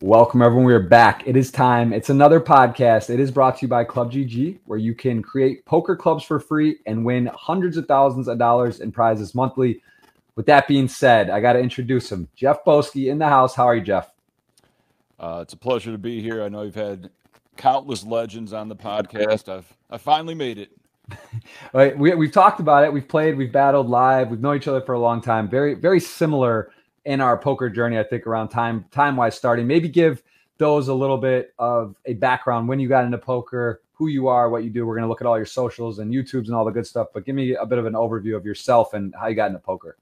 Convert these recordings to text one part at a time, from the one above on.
Welcome, everyone. We are back. It is time. It's another podcast. It is brought to you by Club GG, where you can create poker clubs for free and win hundreds of thousands of dollars in prizes monthly. With that being said, I got to introduce him. Jeff Boski in the house. How are you, Jeff? Uh, it's a pleasure to be here. I know you've had countless legends on the podcast. I've I finally made it. right, we, we've talked about it. We've played. We've battled live. We've known each other for a long time. Very very similar in our poker journey. I think around time time wise starting. Maybe give those a little bit of a background when you got into poker, who you are, what you do. We're to look at all your socials and YouTubes and all the good stuff. But give me a bit of an overview of yourself and how you got into poker.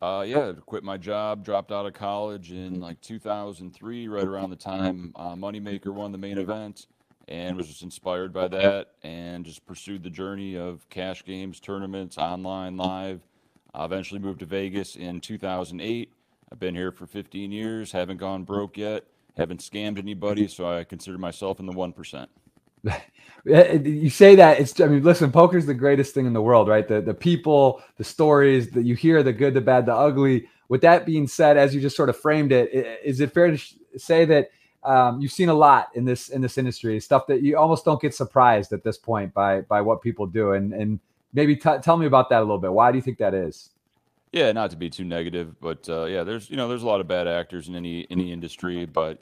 Uh, yeah, quit my job, dropped out of college in like 2003, right around the time uh, Moneymaker won the main event, and was just inspired by that, and just pursued the journey of cash games, tournaments, online, live. Uh, eventually moved to Vegas in 2008. I've been here for 15 years, haven't gone broke yet, haven't scammed anybody, so I consider myself in the one percent. you say that it's i mean listen poker's the greatest thing in the world right the the people the stories that you hear the good the bad the ugly with that being said as you just sort of framed it is it fair to say that um, you've seen a lot in this in this industry stuff that you almost don't get surprised at this point by by what people do and and maybe t- tell me about that a little bit. Why do you think that is? Yeah not to be too negative but uh, yeah there's you know there's a lot of bad actors in any any industry but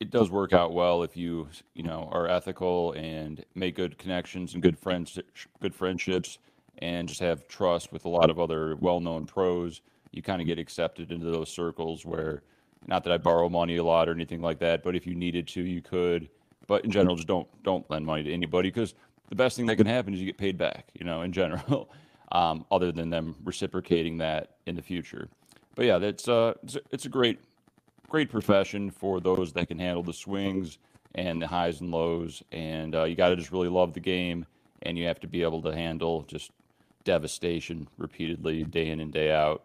it does work out well if you you know are ethical and make good connections and good friends good friendships and just have trust with a lot of other well-known pros. You kind of get accepted into those circles where not that I borrow money a lot or anything like that but if you needed to you could. But in general just don't don't lend money to anybody because the best thing that can happen is you get paid back you know in general um, other than them reciprocating that in the future but yeah that's uh it's a, it's a great great profession for those that can handle the swings and the highs and lows. And uh, you got to just really love the game, and you have to be able to handle just devastation repeatedly, day in and day out,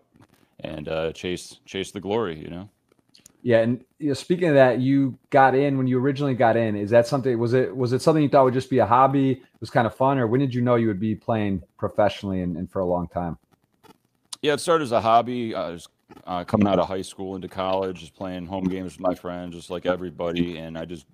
and uh, chase chase the glory. You know. Yeah, and you know, speaking of that, you got in when you originally got in. Is that something? Was it was it something you thought would just be a hobby? It was kind of fun, or when did you know you would be playing professionally and, and for a long time? Yeah, it started as a hobby. I was uh, coming out of high school into college, just playing home games with my friends, just like everybody, and I just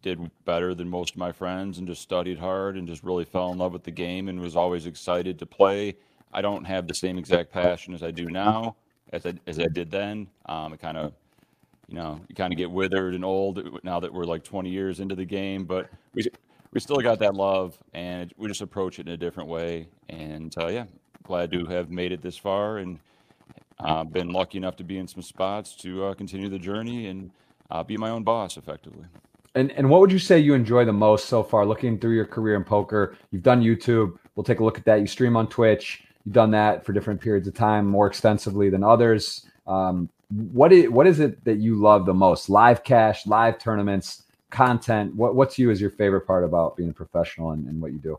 did better than most of my friends and just studied hard and just really fell in love with the game and was always excited to play. I don't have the same exact passion as I do now as I, as I did then. Um, it kind of, you know, you kind of get withered and old now that we're like 20 years into the game, but we we still got that love and we just approach it in a different way. And uh, yeah, glad to have made it this far and uh, been lucky enough to be in some spots to uh, continue the journey and uh, be my own boss effectively. And and what would you say you enjoy the most so far? Looking through your career in poker, you've done YouTube. We'll take a look at that. You stream on Twitch. You've done that for different periods of time, more extensively than others. Um, what is what is it that you love the most? Live cash, live tournaments, content. What what's you is your favorite part about being a professional and, and what you do?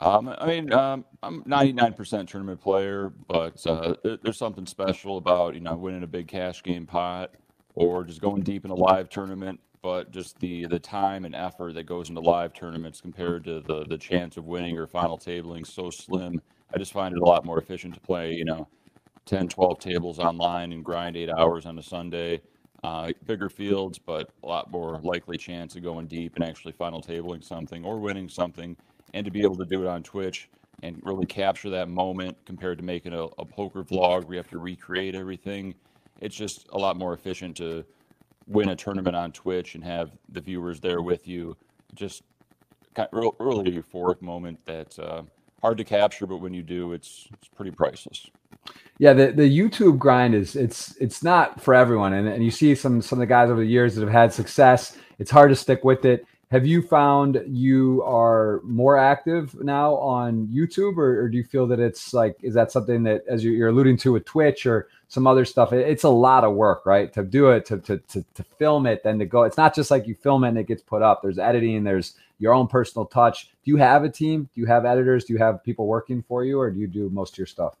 Um, I mean, um, I'm 99% tournament player, but uh, there's something special about you know winning a big cash game pot or just going deep in a live tournament. But just the the time and effort that goes into live tournaments compared to the the chance of winning or final tabling so slim. I just find it a lot more efficient to play, you know, 10, 12 tables online and grind eight hours on a Sunday. Uh, bigger fields, but a lot more likely chance of going deep and actually final tabling something or winning something and to be able to do it on Twitch and really capture that moment compared to making a, a poker vlog where you have to recreate everything. It's just a lot more efficient to win a tournament on Twitch and have the viewers there with you. Just kind of really euphoric moment that's uh, hard to capture, but when you do, it's it's pretty priceless. Yeah, the, the YouTube grind is it's it's not for everyone, and and you see some some of the guys over the years that have had success. It's hard to stick with it have you found you are more active now on YouTube, or, or, do you feel that it's like is that something that, as you're alluding to with Twitch or some other stuff, it's a lot of work, right? To do it, to to to, to film it, then to go. It's not just like you film it and it gets put up. There's editing. There's your own personal touch. Do you have a team? Do you have editors? Do you have people working for you, or do you do most of your stuff?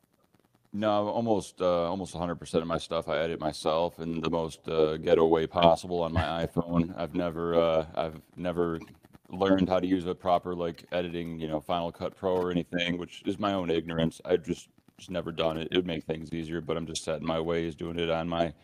No, almost uh, almost 100% of my stuff I edit myself in the most uh, ghetto way possible on my iPhone. I've never uh, I've never learned how to use a proper like editing, you know, Final Cut Pro or anything, which is my own ignorance. I just just never done it. It would make things easier, but I'm just set in my ways doing it on my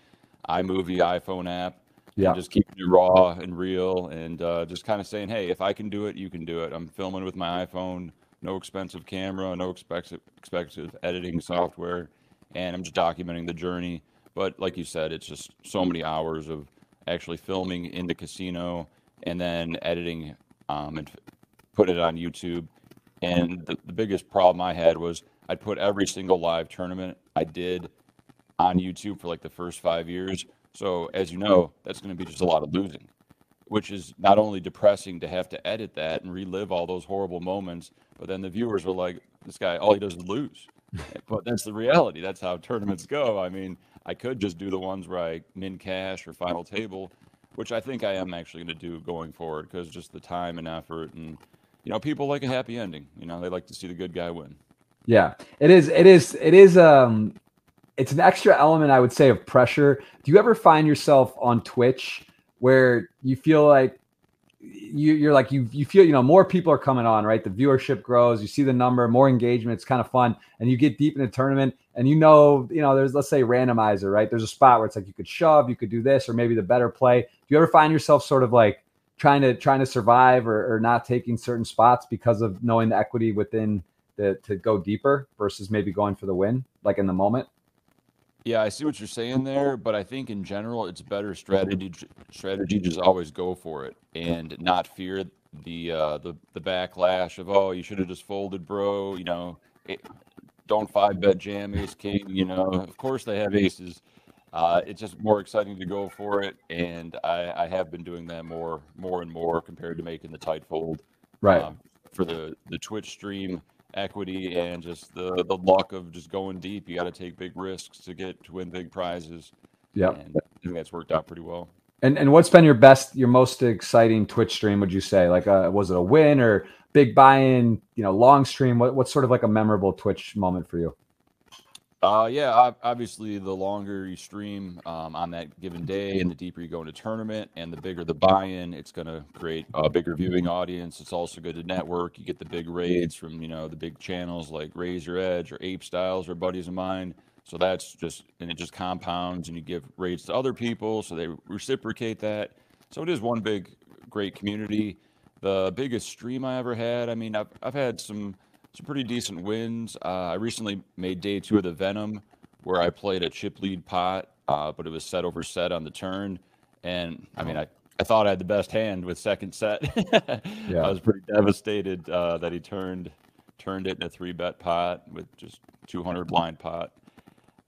iMovie iPhone app. Yeah. just keeping it raw and real and uh, just kind of saying, hey, if I can do it, you can do it. I'm filming with my iPhone, no expensive camera, no expensive, expensive editing software, and I'm just documenting the journey. But like you said, it's just so many hours of actually filming in the casino and then editing um, and put it on YouTube. And the, the biggest problem I had was I'd put every single live tournament I did on YouTube for like the first five years. So as you know, that's going to be just a lot of losing, which is not only depressing to have to edit that and relive all those horrible moments, but then the viewers were like, "This guy, all he does is lose." but that's the reality. That's how tournaments go. I mean, I could just do the ones where I min cash or final table, which I think I am actually going to do going forward because just the time and effort and you know people like a happy ending. You know, they like to see the good guy win. Yeah, it is. It is. It is. Um, it's an extra element, I would say, of pressure. Do you ever find yourself on Twitch where you feel like you, you're like you you feel you know more people are coming on, right? The viewership grows, you see the number, more engagement. It's kind of fun, and you get deep in the tournament, and you know you know there's let's say randomizer, right? There's a spot where it's like you could shove, you could do this, or maybe the better play. Do you ever find yourself sort of like trying to trying to survive or, or not taking certain spots because of knowing the equity within the to go deeper versus maybe going for the win, like in the moment? Yeah, I see what you're saying there, but I think in general it's better strategy strategy just always go for it and not fear the uh, the the backlash of oh you should have just folded, bro. You know, it, don't five bet jam ace king. You know, of course they have aces. Uh, it's just more exciting to go for it, and I, I have been doing that more more and more compared to making the tight fold. Right. Um, for the the Twitch stream equity and just the the luck of just going deep. You got to take big risks to get to win big prizes. Yeah, I think that's worked out pretty well. And and what's been your best, your most exciting Twitch stream? Would you say like uh, was it a win or big buy-in? You know, long stream. What what's sort of like a memorable Twitch moment for you? Uh, yeah, obviously, the longer you stream um, on that given day, and the deeper you go into tournament, and the bigger the buy-in, it's going to create a bigger viewing audience. It's also good to network. You get the big raids from you know the big channels like Razor Edge or Ape Styles or buddies of mine. So that's just and it just compounds, and you give raids to other people, so they reciprocate that. So it is one big great community. The biggest stream I ever had. I mean, I've I've had some some pretty decent wins. Uh, I recently made day two of the Venom, where I played a chip lead pot, uh, but it was set over set on the turn. And I mean, I, I thought I had the best hand with second set. yeah. I was pretty devastated uh, that he turned turned it in a three bet pot with just 200 blind pot.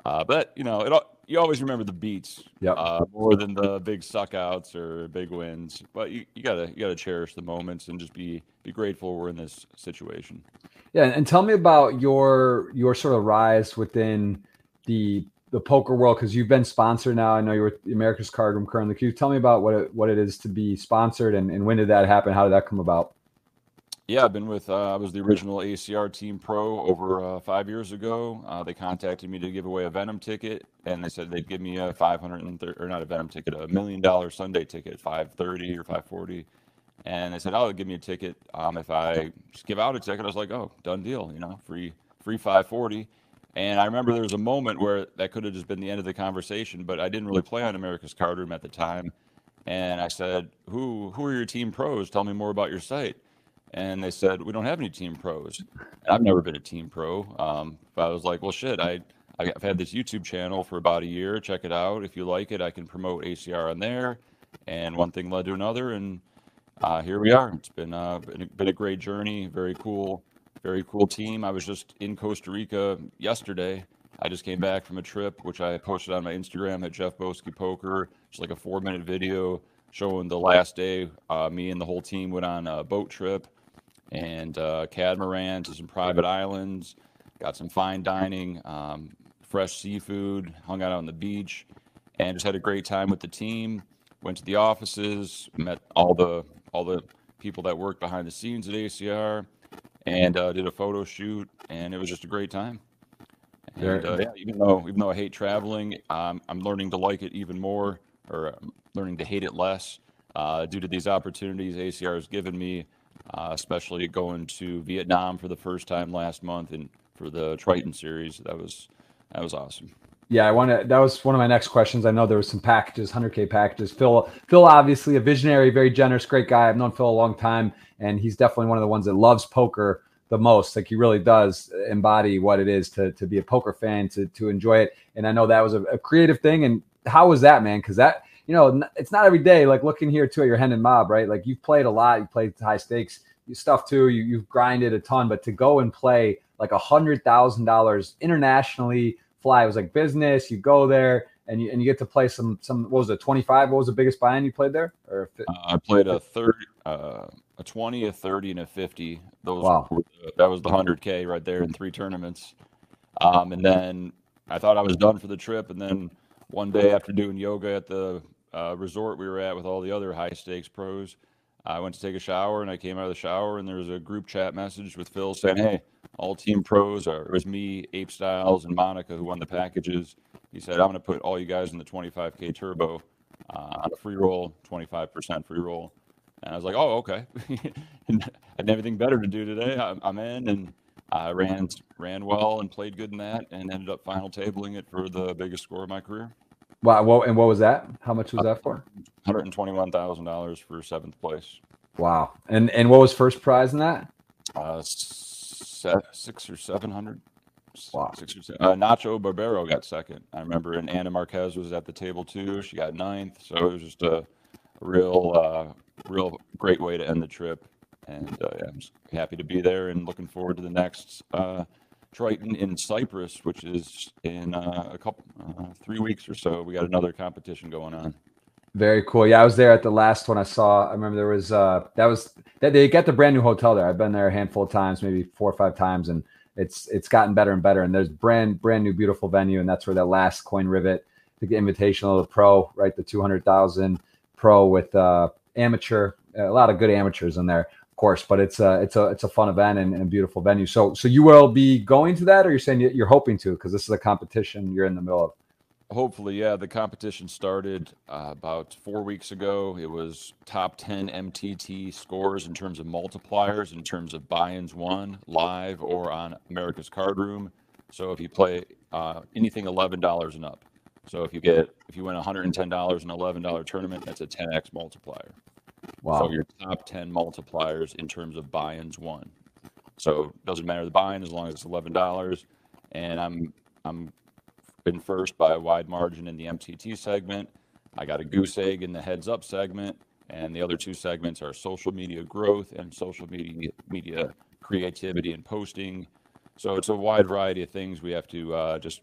Uh, but you know, it you always remember the beats yep. uh, more than the big suckouts or big wins. But you, you gotta you gotta cherish the moments and just be be grateful we're in this situation. Yeah, and tell me about your your sort of rise within the the poker world because you've been sponsored now. I know you're with America's Card Room currently. Can you tell me about what it, what it is to be sponsored and, and when did that happen? How did that come about? Yeah, I've been with. Uh, I was the original ACR Team Pro over uh, five years ago. Uh, they contacted me to give away a Venom ticket, and they said they'd give me a five hundred or not a Venom ticket, a million dollar Sunday ticket, five thirty or five forty. And they said, "Oh, give me a ticket um, if I just give out a ticket." I was like, "Oh, done deal, you know, free free five forty. And I remember there was a moment where that could have just been the end of the conversation, but I didn't really play on America's Card Room at the time. And I said, "Who who are your team pros? Tell me more about your site." and they said we don't have any team pros. And I've never been a team pro. Um, but I was like, well, shit, I I've had this YouTube channel for about a year. Check it out. If you like it, I can promote ACR on there. And one thing led to another, and uh, here we are. It's been uh, been, a, been a great journey. Very cool, very cool team. I was just in Costa Rica yesterday. I just came back from a trip, which I posted on my Instagram at Jeff Boski Poker. It's like a four minute video showing the last day. Uh, me and the whole team went on a boat trip and uh, catamaran to some private islands. Got some fine dining, um, fresh seafood, hung out on the beach, and just had a great time with the team. Went to the offices, met all the all the people that work behind the scenes at ACR, and uh, did a photo shoot, and it was just a great time. And uh, yeah, even though even though I hate traveling, um, I'm learning to like it even more, or um, learning to hate it less, uh, due to these opportunities ACR has given me uh, especially going to Vietnam for the first time last month and for the Triton series. That was that was awesome. Yeah, I want to. That was one of my next questions. I know there was some packages, 100k packages. Phil, Phil, obviously a visionary, very generous, great guy. I've known Phil a long time, and he's definitely one of the ones that loves poker the most. Like he really does embody what it is to to be a poker fan, to to enjoy it. And I know that was a, a creative thing. And how was that, man? Because that you know, it's not every day. Like looking here too at your Hendon Mob, right? Like you've played a lot. You played high stakes stuff too. You you've grinded a ton, but to go and play like a hundred thousand dollars internationally fly. It was like business. You go there and you and you get to play some some. What was it? Twenty five. What was the biggest buy-in you played there? Or uh, I played a thirty, uh, a twenty, a thirty, and a fifty. Those wow. Were, that was the hundred k right there in three tournaments. Um, and then I thought I was done for the trip, and then one day after doing yoga at the uh, resort we were at with all the other high stakes pros. I went to take a shower and I came out of the shower and there was a group chat message with Phil saying, "Hey, all team pros are." It was me, Ape Styles, and Monica who won the packages. He said, "I'm going to put all you guys in the 25k turbo uh, on a free roll, 25% free roll." And I was like, "Oh, okay." I had anything better to do today. I'm, I'm in and I ran ran well and played good in that and ended up final tabling it for the biggest score of my career. Wow. Well, and what was that? How much was that for? Hundred and twenty-one thousand dollars for seventh place. Wow. And and what was first prize in that? Uh, six or seven hundred. Wow. Six or seven. Uh, Nacho Barbero got second. I remember, and Anna Marquez was at the table too. She got ninth. So it was just a, a real, uh, real great way to end the trip. And uh, yeah, I'm happy to be there and looking forward to the next uh, Triton in Cyprus, which is in uh, a couple, uh, three weeks or so. We got another competition going on. Very cool. Yeah, I was there at the last one I saw. I remember there was uh that was that they got the brand new hotel there. I've been there a handful of times, maybe four or five times, and it's it's gotten better and better. And there's brand brand new beautiful venue, and that's where that last coin rivet, the invitational, the pro, right, the two hundred thousand pro with uh amateur, a lot of good amateurs in there course, but it's a it's a it's a fun event and, and, a beautiful venue. So so you will be going to that, or you're saying you're hoping to because this is a competition you're in the middle of. Hopefully, yeah. The competition started uh, about four weeks ago. It was top ten MTT scores in terms of multipliers, in terms of buy-ins won live or on America's Card Room. So if you play uh, anything eleven dollars and up, so if you get if you win one hundred and ten dollars in an eleven dollar tournament, that's a ten x multiplier. Wow. So your top 10 multipliers in terms of buy-ins won. So it doesn't matter the buy-in as long as it's eleven dollars. And I'm I'm been first by a wide margin in the MTT segment. I got a goose egg in the heads up segment, and the other two segments are social media growth and social media media creativity and posting. So it's a wide variety of things we have to uh, just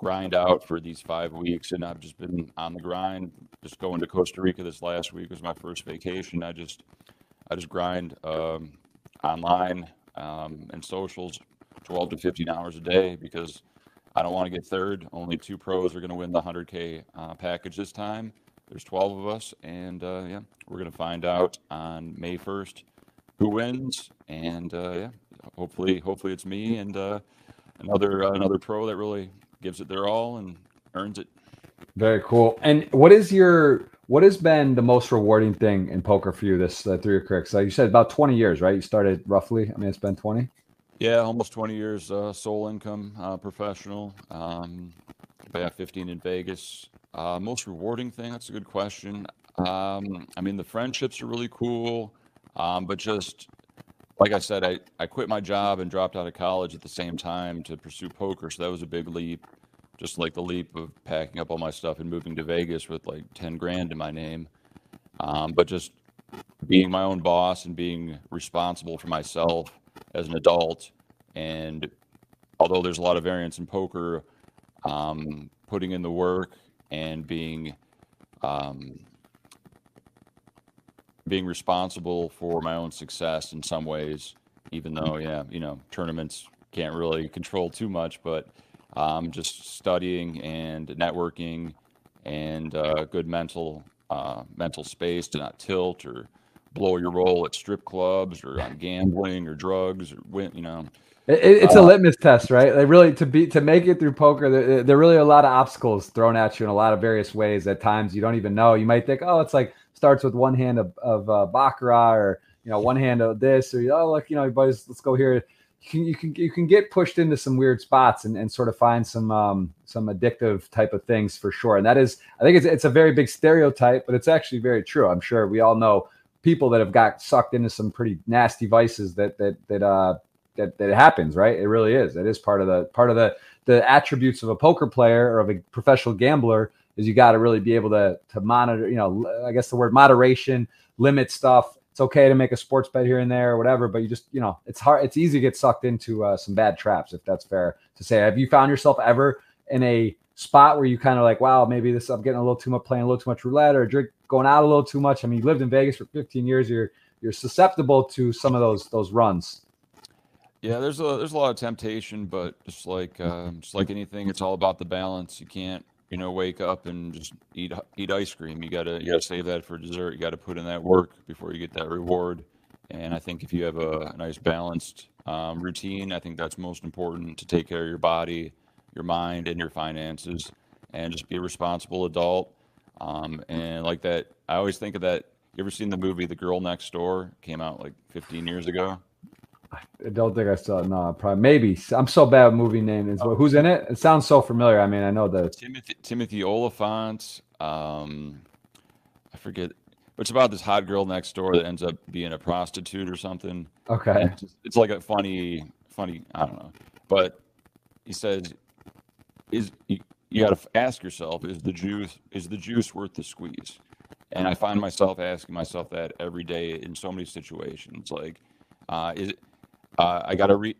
grind out for these five weeks, and I've just been on the grind. Just going to Costa Rica this last week was my first vacation. I just I just grind um, online um, and socials, 12 to 15 hours a day because I don't want to get third. Only two pros are going to win the 100k uh, package this time. There's 12 of us, and uh, yeah, we're going to find out on May 1st who wins, and uh, yeah, hopefully, hopefully it's me and uh, another uh, another pro that really gives it their all and earns it. Very cool. And what is your what has been the most rewarding thing in poker for you this uh, through your career? So you said about 20 years, right? You started roughly. I mean, it's been 20. Yeah, almost 20 years uh, sole income uh, professional. Um, yeah, 15 in Vegas. Uh, most rewarding thing? That's a good question. Um, I mean, the friendships are really cool, um, but just like I said, I, I quit my job and dropped out of college at the same time to pursue poker. So that was a big leap, just like the leap of packing up all my stuff and moving to Vegas with like 10 grand in my name. Um, but just being my own boss and being responsible for myself as an adult. And although there's a lot of variance in poker, um, putting in the work and being um, being responsible for my own success in some ways, even though, yeah, you know, tournaments can't really control too much, but um, just studying and networking and uh, good mental uh, mental space to not tilt or blow your roll at strip clubs or on gambling or drugs or win, you know. it's a uh, litmus test, right? Like really to be to make it through poker, there, there are really a lot of obstacles thrown at you in a lot of various ways. At times, you don't even know. You might think, oh, it's like starts with one hand of, of uh, baccarat or you know one hand of this or oh look you know boys let's go here you can you can you can get pushed into some weird spots and, and sort of find some um, some addictive type of things for sure. And that is, I think it's it's a very big stereotype, but it's actually very true. I'm sure we all know people that have got sucked into some pretty nasty vices that that that uh that that happens, right? It really is. It is part of the part of the the attributes of a poker player or of a professional gambler is you got to really be able to to monitor. You know, I guess the word moderation, limit stuff it's okay to make a sports bet here and there or whatever, but you just, you know, it's hard, it's easy to get sucked into uh, some bad traps, if that's fair to say. Have you found yourself ever in a spot where you kind of like, wow, maybe this, I'm getting a little too much, playing a little too much roulette or drink, going out a little too much? I mean, you lived in Vegas for 15 years, you're, you're susceptible to some of those, those runs. Yeah, there's a there's a lot of temptation, but just like uh, just like anything, it's all about the balance. You can't you know, wake up and just eat eat ice cream. You gotta you gotta save that for dessert. You gotta put in that work before you get that reward. And I think if you have a nice balanced um, routine, I think that's most important to take care of your body, your mind, and your finances, and just be a responsible adult. Um, and like that, I always think of that. You ever seen the movie The Girl Next Door? Came out like 15 years ago. I don't think I saw it. No, probably maybe. I'm so bad with movie names. Oh. Who's in it? It sounds so familiar. I mean, I know the Timothy Timothy Olyphant. Um, I forget. It's about this hot girl next door that ends up being a prostitute or something. Okay. It's, just, it's, like a funny, funny. I don't know, but he says, "Is you, you got to ask yourself: Is the juice is the juice worth the squeeze?" And I find myself asking myself that every day in so many situations. Like, uh, is it uh, I got to re-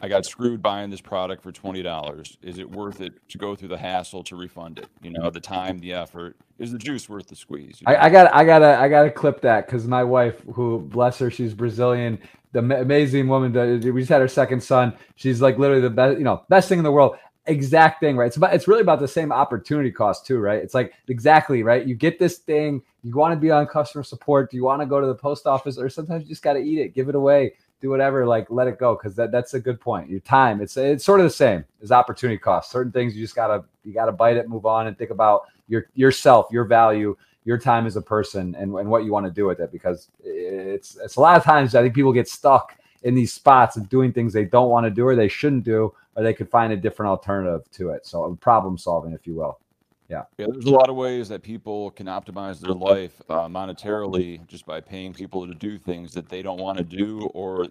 I got screwed buying this product for twenty dollars. Is it worth it to go through the hassle to refund it? You know, the time, the effort. Is the juice worth the squeeze? You know? I, I got I gotta I gotta clip that because my wife, who bless her, she's Brazilian, the amazing woman. We just had her second son. She's like literally the best, you know, best thing in the world. Exact thing, right? It's about it's really about the same opportunity cost too, right? It's like exactly right. You get this thing, you want to be on customer support. Do you want to go to the post office, or sometimes you just got to eat it, give it away do whatever, like let it go because that, that's a good point. Your time, it's it's sort of the same as opportunity cost. Certain things you just gotta you gotta bite it, move on, and think about your yourself, your value, your time as a person, and, and what you want to do with it. Because it's it's a lot of times I think people get stuck in these spots of doing things they don't want to do or they shouldn't do, or they could find a different alternative to it. So problem solving, if you will. Yeah. Yeah. There's a lot of ways that people can optimize their life uh, monetarily just by paying people to do things that they don't want to do or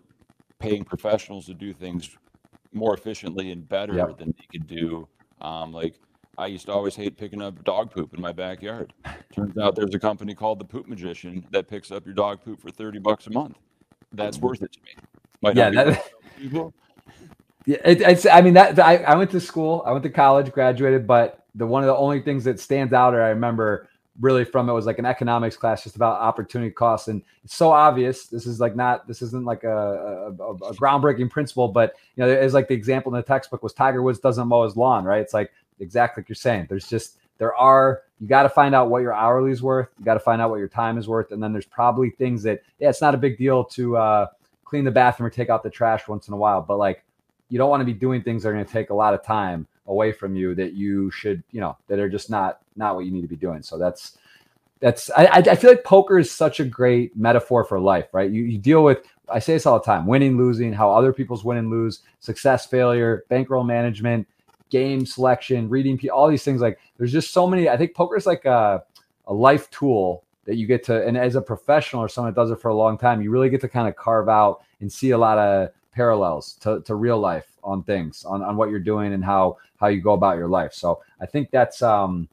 paying professionals to do things more efficiently and better yep. than they could do. Um, like I used to always hate picking up dog poop in my backyard. Turns out there's a company called the Poop Magician that picks up your dog poop for 30 bucks a month. That's worth it to me. Might yeah. That, yeah. It, it's, I mean, that I, I went to school, I went to college, graduated, but the one of the only things that stands out or I remember really from it was like an economics class just about opportunity costs and it's so obvious this is like not this isn't like a, a, a groundbreaking principle but you know it's like the example in the textbook was tiger woods doesn't mow his lawn right it's like exactly like you're saying there's just there are you got to find out what your hourly is worth you got to find out what your time is worth and then there's probably things that yeah it's not a big deal to uh, clean the bathroom or take out the trash once in a while but like you don't want to be doing things that are going to take a lot of time away from you that you should, you know, that are just not not what you need to be doing. So that's that's I, I feel like poker is such a great metaphor for life, right? You you deal with I say this all the time: winning, losing, how other people's win and lose, success, failure, bankroll management, game selection, reading, all these things. Like there's just so many. I think poker is like a, a life tool that you get to, and as a professional or someone that does it for a long time, you really get to kind of carve out and see a lot of parallels to, to real life on things, on, on what you're doing and how how you go about your life. So I think that's um,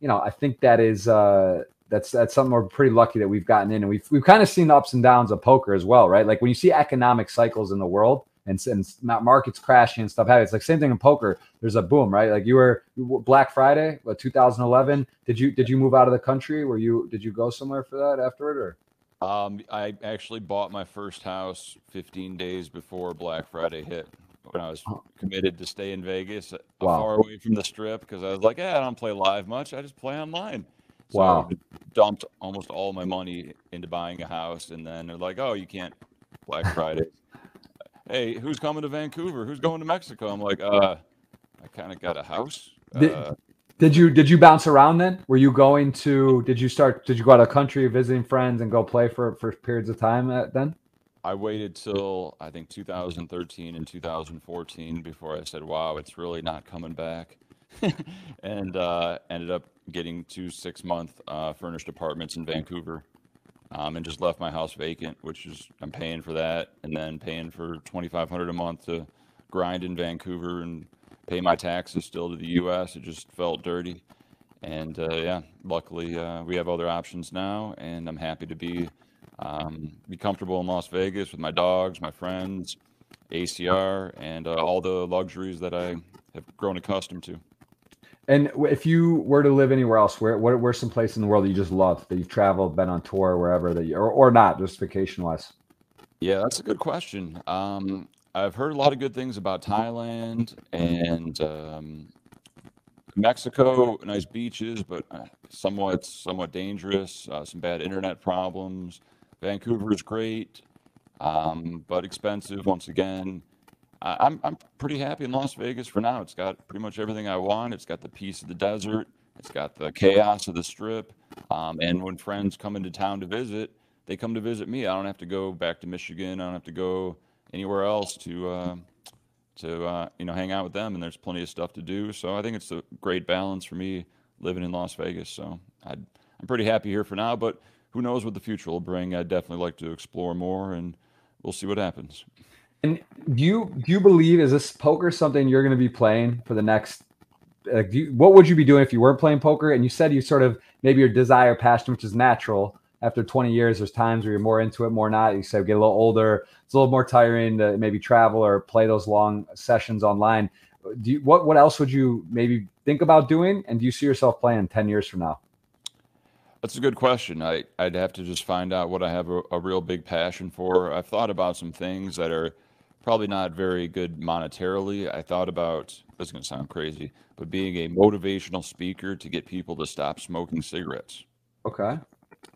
you know, I think that is uh that's that's something we're pretty lucky that we've gotten in and we've we've kind of seen the ups and downs of poker as well, right? Like when you see economic cycles in the world and, and markets crashing and stuff happening, it's like same thing in poker. There's a boom right? Like you were black friday what 2011 did you did you move out of the country? Were you did you go somewhere for that afterward or um, I actually bought my first house 15 days before Black Friday hit when I was committed to stay in Vegas, uh, wow. far away from the strip, because I was like, yeah, I don't play live much. I just play online. So wow. I dumped almost all my money into buying a house, and then they're like, oh, you can't Black Friday. hey, who's coming to Vancouver? Who's going to Mexico? I'm like, uh, I kind of got a house. Uh, did you did you bounce around then? Were you going to? Did you start? Did you go out of country visiting friends and go play for for periods of time at, then? I waited till I think 2013 and 2014 before I said, "Wow, it's really not coming back," and uh, ended up getting two six-month uh, furnished apartments in Vancouver, um, and just left my house vacant, which is I'm paying for that, and then paying for 2,500 a month to grind in Vancouver and pay my taxes still to the U.S. It just felt dirty, and uh, yeah, luckily uh, we have other options now, and I'm happy to be um, be comfortable in Las Vegas with my dogs, my friends, ACR, and uh, all the luxuries that I have grown accustomed to. And if you were to live anywhere else, where where where's some place in the world that you just love that you've traveled, been on tour, wherever that you, or or not, just vacation wise? Yeah, that's a good question. Um, I've heard a lot of good things about Thailand and um, Mexico. Nice beaches, but uh, somewhat somewhat dangerous. Uh, some bad internet problems. Vancouver is great, um, but expensive once again. I'm I'm pretty happy in Las Vegas for now. It's got pretty much everything I want. It's got the peace of the desert. It's got the chaos of the strip. Um, and when friends come into town to visit, they come to visit me. I don't have to go back to Michigan. I don't have to go anywhere else to uh, to uh, you know hang out with them. And there's plenty of stuff to do. So I think it's a great balance for me living in Las Vegas. So i I'm pretty happy here for now. But who knows what the future will bring? I'd definitely like to explore more, and we'll see what happens. And do you do you believe is this poker something you're going to be playing for the next? Like, you, what would you be doing if you weren't playing poker? And you said you sort of maybe your desire, passion, which is natural. After 20 years, there's times where you're more into it, more not. You said get a little older. It's a little more tiring to maybe travel or play those long sessions online. Do you, what what else would you maybe think about doing? And do you see yourself playing 10 years from now? That's a good question. I, I'd have to just find out what I have a, a real big passion for. I've thought about some things that are probably not very good monetarily. I thought about this is going to sound crazy, but being a motivational speaker to get people to stop smoking cigarettes. Okay.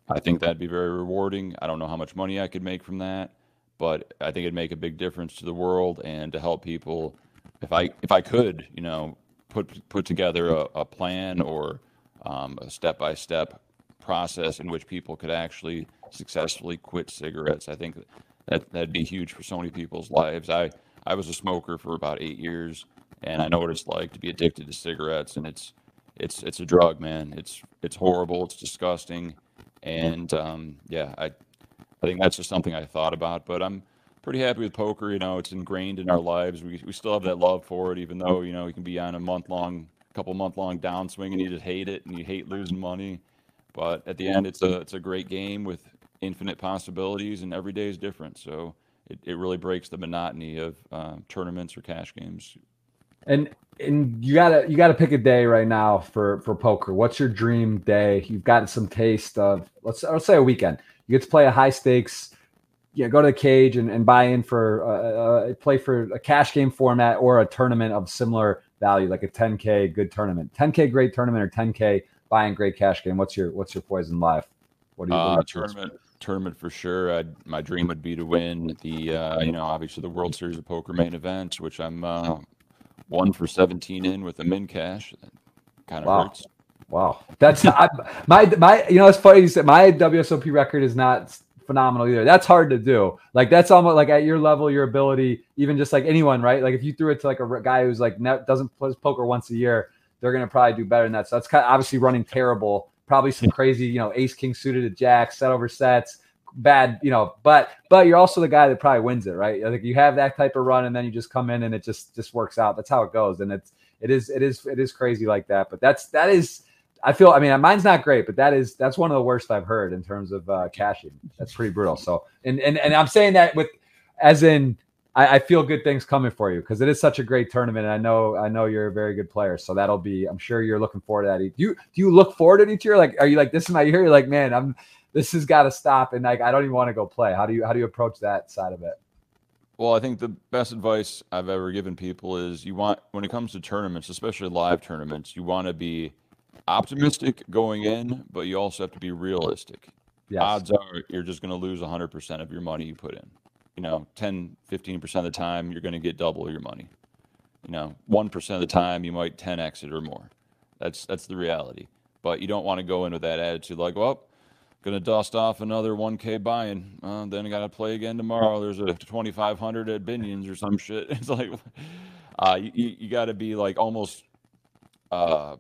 I think that'd be very rewarding. I don't know how much money I could make from that, but I think it'd make a big difference to the world and to help people. If I if I could, you know, put put together a, a plan or um, a step by step process in which people could actually successfully quit cigarettes, I think that that'd be huge for so many people's lives. I I was a smoker for about eight years, and I know what it's like to be addicted to cigarettes, and it's it's it's a drug, man. It's it's horrible. It's disgusting, and um, yeah, I I think that's just something I thought about. But I'm pretty happy with poker. You know, it's ingrained in our lives. We we still have that love for it, even though you know you can be on a month long, couple month long downswing, and you just hate it, and you hate losing money. But at the end, it's a it's a great game with infinite possibilities, and every day is different. So it, it really breaks the monotony of uh, tournaments or cash games. And and you gotta you gotta pick a day right now for for poker. What's your dream day? You've got some taste of let's let's say a weekend. You get to play a high stakes. Yeah, go to the cage and, and buy in for uh, uh, play for a cash game format or a tournament of similar value, like a 10k good tournament, 10k great tournament or 10k buying great cash game. What's your what's your poison live? What do you, uh, tournament? tournament for sure. I'd, my dream would be to win the, uh, you know, obviously the World Series of Poker main event, which I'm uh, one for 17 in with a min cash. Kind of wow. hurts. Wow, that's not, my my. You know, it's funny you said my WSOP record is not phenomenal either. That's hard to do. Like that's almost like at your level, your ability, even just like anyone, right? Like if you threw it to like a guy who's like ne- doesn't play poker once a year, they're gonna probably do better than that. So that's kind of obviously running terrible probably some crazy, you know, ace king suited to jack, set over sets, bad, you know, but but you're also the guy that probably wins it, right? Like you have that type of run and then you just come in and it just just works out. That's how it goes. And it's it is it is it is crazy like that. But that's that is I feel I mean mine's not great, but that is that's one of the worst I've heard in terms of uh cashing. That's pretty brutal. So and and and I'm saying that with as in I, I feel good things coming for you because it is such a great tournament. And I know I know you're a very good player, so that'll be. I'm sure you're looking forward to that. Do you do you look forward to each year? Like, are you like this is my year? You're like, man, I'm this has got to stop, and like I don't even want to go play. How do you how do you approach that side of it? Well, I think the best advice I've ever given people is you want when it comes to tournaments, especially live tournaments, you want to be optimistic going in, but you also have to be realistic. Yes. Odds are you're just going to lose 100% of your money you put in you know 10 15% of the time you're going to get double your money you know 1% of the time you might 10 exit or more that's that's the reality but you don't want to go into that attitude like well gonna dust off another 1K buy-in. Uh, then I gotta play again tomorrow. There's a 2,500 at Binions or some shit. It's like, uh, you you got to be like almost uh,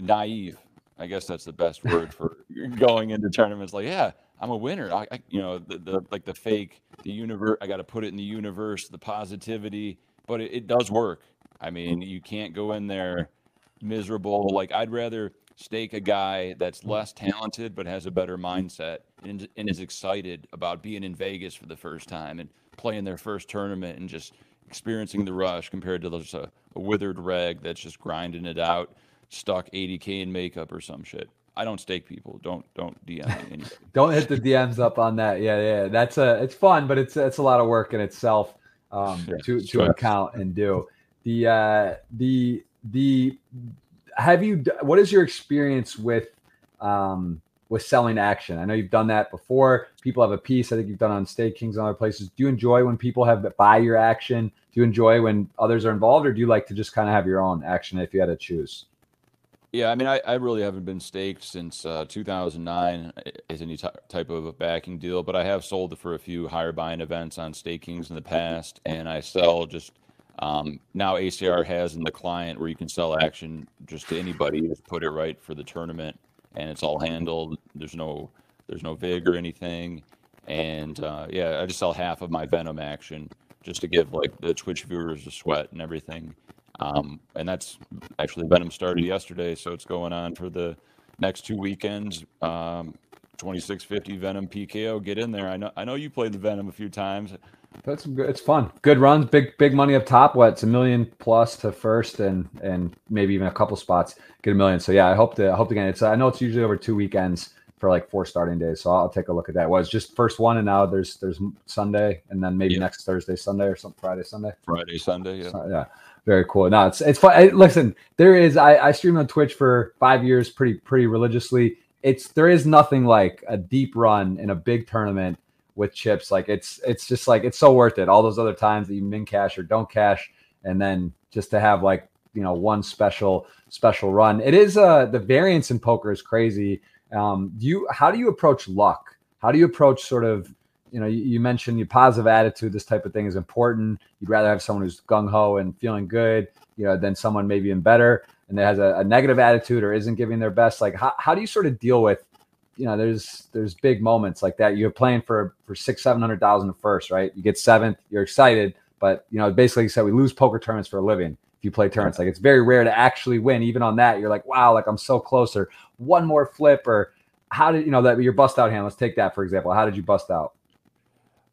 naive. I guess that's the best word for going into tournaments. Like, yeah, I'm a winner. I, I you know, the, the like the fake, the universe. I got to put it in the universe, the positivity, but it, it does work. I mean, you can't go in there miserable. Like, I'd rather stake a guy that's less talented but has a better mindset and, and is excited about being in Vegas for the first time and playing their first tournament and just experiencing the rush compared to just a, a withered reg that's just grinding it out, stuck 80k in makeup or some shit. I don't stake people. Don't don't DM don't hit the DMs up on that. Yeah, yeah. That's a it's fun, but it's it's a lot of work in itself um, yeah, to to account and do. The uh, the the have you what is your experience with um with selling action? I know you've done that before. People have a piece i think you've done on StakeKings and other places. Do you enjoy when people have buy your action? Do you enjoy when others are involved or do you like to just kind of have your own action if you had to choose? Yeah, I mean, I, I really haven't been staked since uh, 2009 as any t- type of a backing deal, but I have sold for a few higher buying events on StakeKings in the past, and I sell just um, now ACR has in the client where you can sell action just to anybody. You just put it right for the tournament, and it's all handled. There's no there's no vig or anything, and uh, yeah, I just sell half of my Venom action just to give like the Twitch viewers a sweat and everything. Um, and that's actually Venom started yesterday, so it's going on for the next two weekends. Um, 2650 Venom PKO. Get in there. I know I know you played the Venom a few times. That's good. It's fun. Good runs. Big big money up top. What? It's a million plus to first, and and maybe even a couple spots get a million. So yeah, I hope to I hope to get It's I know it's usually over two weekends for like four starting days. So I'll take a look at that. Was well, just first one, and now there's there's Sunday, and then maybe yeah. next Thursday, Sunday, or some Friday, Sunday. Friday, Sunday. Yeah. So, yeah. Very cool. No, it's it's fun. I, listen, there is. I I streamed on Twitch for five years, pretty pretty religiously. It's there is nothing like a deep run in a big tournament with chips. Like it's it's just like it's so worth it. All those other times that you min cash or don't cash, and then just to have like you know one special special run. It is uh the variance in poker is crazy. Um, you how do you approach luck? How do you approach sort of you know you, you mentioned your positive attitude. This type of thing is important. You'd rather have someone who's gung ho and feeling good, you know, than someone maybe in better and that has a, a negative attitude or isn't giving their best. Like how how do you sort of deal with you know, there's there's big moments like that. You're playing for for six, seven hundred thousand first, right? You get seventh, you're excited, but you know, basically, you said we lose poker tournaments for a living. If you play tournaments, like it's very rare to actually win. Even on that, you're like, wow, like I'm so close, or one more flip, or how did you know that your bust out hand? Let's take that for example. How did you bust out?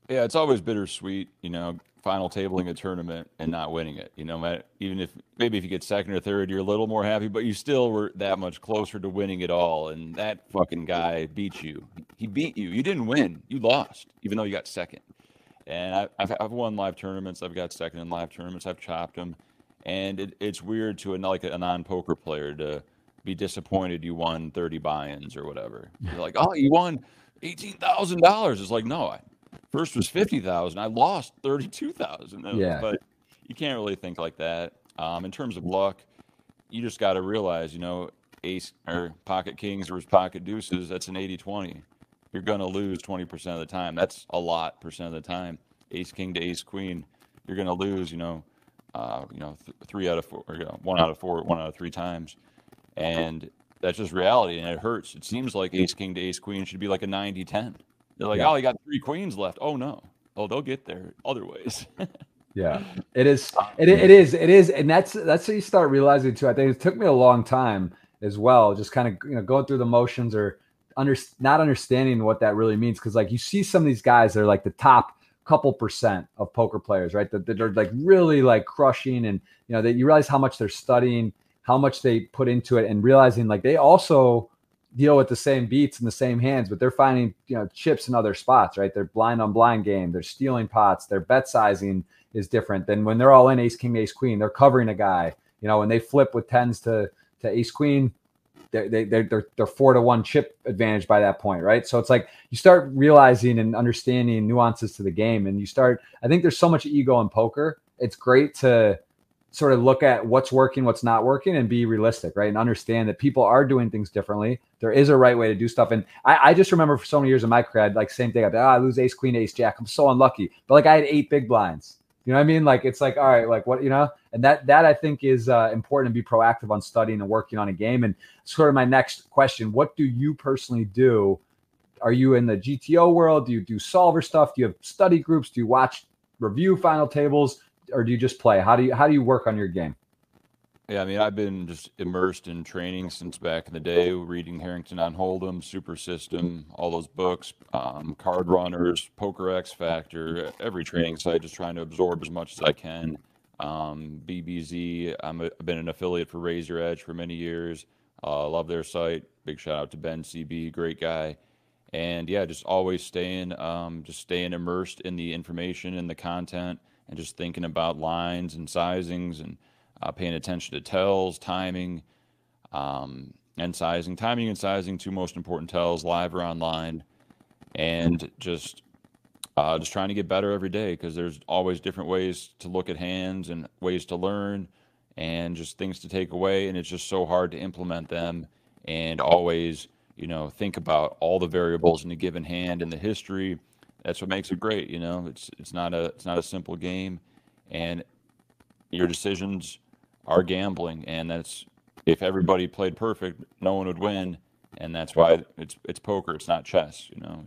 Yeah, it's always bittersweet, you know, final tabling a tournament and not winning it. You know, even if maybe if you get second or third, you're a little more happy, but you still were that much closer to winning it all. And that fucking guy beat you. He beat you. You didn't win. You lost, even though you got second. And I, have I've won live tournaments. I've got second in live tournaments. I've chopped them, and it, it's weird to a like a non poker player to be disappointed you won 30 buy-ins or whatever. You're like, oh, you won eighteen thousand dollars. It's like, no, I First was fifty thousand. I lost thirty two thousand. Yeah, but you can't really think like that. Um, in terms of luck, you just got to realize, you know, ace or pocket kings versus pocket deuces. That's an 80-20. You're gonna lose twenty percent of the time. That's a lot percent of the time. Ace king to ace queen, you're gonna lose. You know, uh, you know, th- three out of four, or you know, one out of four, one out of three times, and that's just reality, and it hurts. It seems like ace king to ace queen should be like a 90-10. They're like, yeah. oh, you got three queens left. Oh no. Oh, they'll get there other ways. yeah, it is. Uh, it, it is. It is, and that's that's how you start realizing too. I think it took me a long time as well, just kind of you know going through the motions or under not understanding what that really means. Because like you see some of these guys, they're like the top couple percent of poker players, right? That, that are like really like crushing, and you know that you realize how much they're studying, how much they put into it, and realizing like they also deal with the same beats and the same hands, but they're finding you know chips in other spots, right? They're blind on blind game, they're stealing pots, their bet sizing is different than when they're all in ace king ace queen. They're covering a guy, you know, when they flip with tens to to ace queen. They're, they, they're, they're, they're four to one chip advantage by that point, right? So it's like you start realizing and understanding nuances to the game, and you start. I think there's so much ego in poker. It's great to sort of look at what's working, what's not working, and be realistic, right? And understand that people are doing things differently. There is a right way to do stuff. And I, I just remember for so many years in my career, I'd like same thing. I'd be, oh, I lose ace, queen, ace, jack. I'm so unlucky. But like I had eight big blinds. You know what I mean? Like it's like, all right, like what you know, and that that I think is uh, important to be proactive on studying and working on a game. And sort of my next question: What do you personally do? Are you in the GTO world? Do you do solver stuff? Do you have study groups? Do you watch review final tables? Or do you just play? How do you how do you work on your game? Yeah, I mean, I've been just immersed in training since back in the day, reading Harrington on Hold'em, Super System, all those books, um, Card Runners, Poker X Factor, every training site, just trying to absorb as much as I can. Um, BBZ, I've been an affiliate for Raise Your Edge for many years. Uh, love their site. Big shout out to Ben CB, great guy. And yeah, just always staying, um, just staying immersed in the information and the content and just thinking about lines and sizings and uh, paying attention to tells, timing, um, and sizing. Timing and sizing, two most important tells, live or online, and just uh, just trying to get better every day because there's always different ways to look at hands and ways to learn and just things to take away and it's just so hard to implement them and always you know think about all the variables in a given hand and the history that's what makes it great. You know, it's it's not a it's not a simple game, and your decisions are gambling, and that's if everybody played perfect, no one would win, and that's why it's it's poker. It's not chess. You know,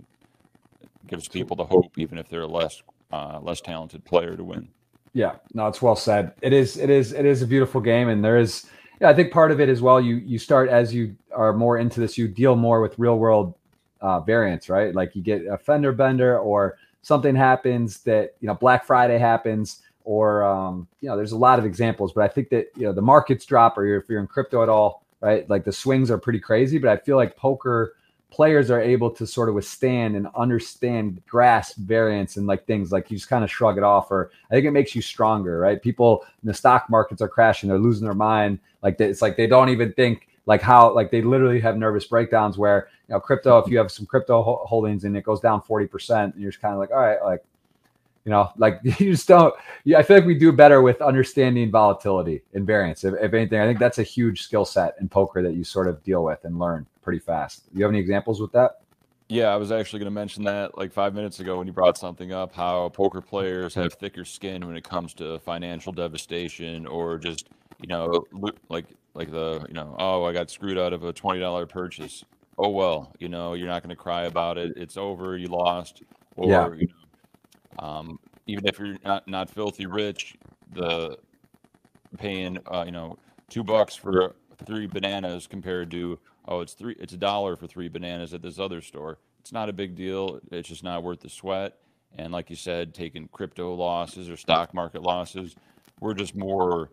it gives people the hope, even if they're a less uh, less talented player, to win. Yeah, no, it's well said. It is it is it is a beautiful game, and there is. I think part of it as well. You you start as you are more into this, you deal more with real world uh, variance, right? Like you get a fender bender or something happens that, you know, Black Friday happens or, um, you know, there's a lot of examples, but I think that, you know, the markets drop or if you're in crypto at all, right? Like the swings are pretty crazy, but I feel like poker players are able to sort of withstand and understand grasp variance and like things like you just kind of shrug it off or i think it makes you stronger right people in the stock markets are crashing they're losing their mind like it's like they don't even think like how like they literally have nervous breakdowns where know crypto if you have some crypto holdings and it goes down 40% and you're just kind of like all right like you know like you just don't yeah i feel like we do better with understanding volatility and variance. If, if anything i think that's a huge skill set in poker that you sort of deal with and learn pretty fast. Do you have any examples with that? Yeah, I was actually going to mention that like five minutes ago when you brought something up how poker players have thicker skin when it comes to financial devastation or just, you know, like like the you know oh i got screwed out of a $20 purchase oh well you know you're not going to cry about it it's over you lost or yeah. you know, um, even if you're not, not filthy rich the paying uh, you know two bucks for three bananas compared to oh it's three it's a dollar for three bananas at this other store it's not a big deal it's just not worth the sweat and like you said taking crypto losses or stock market losses we're just more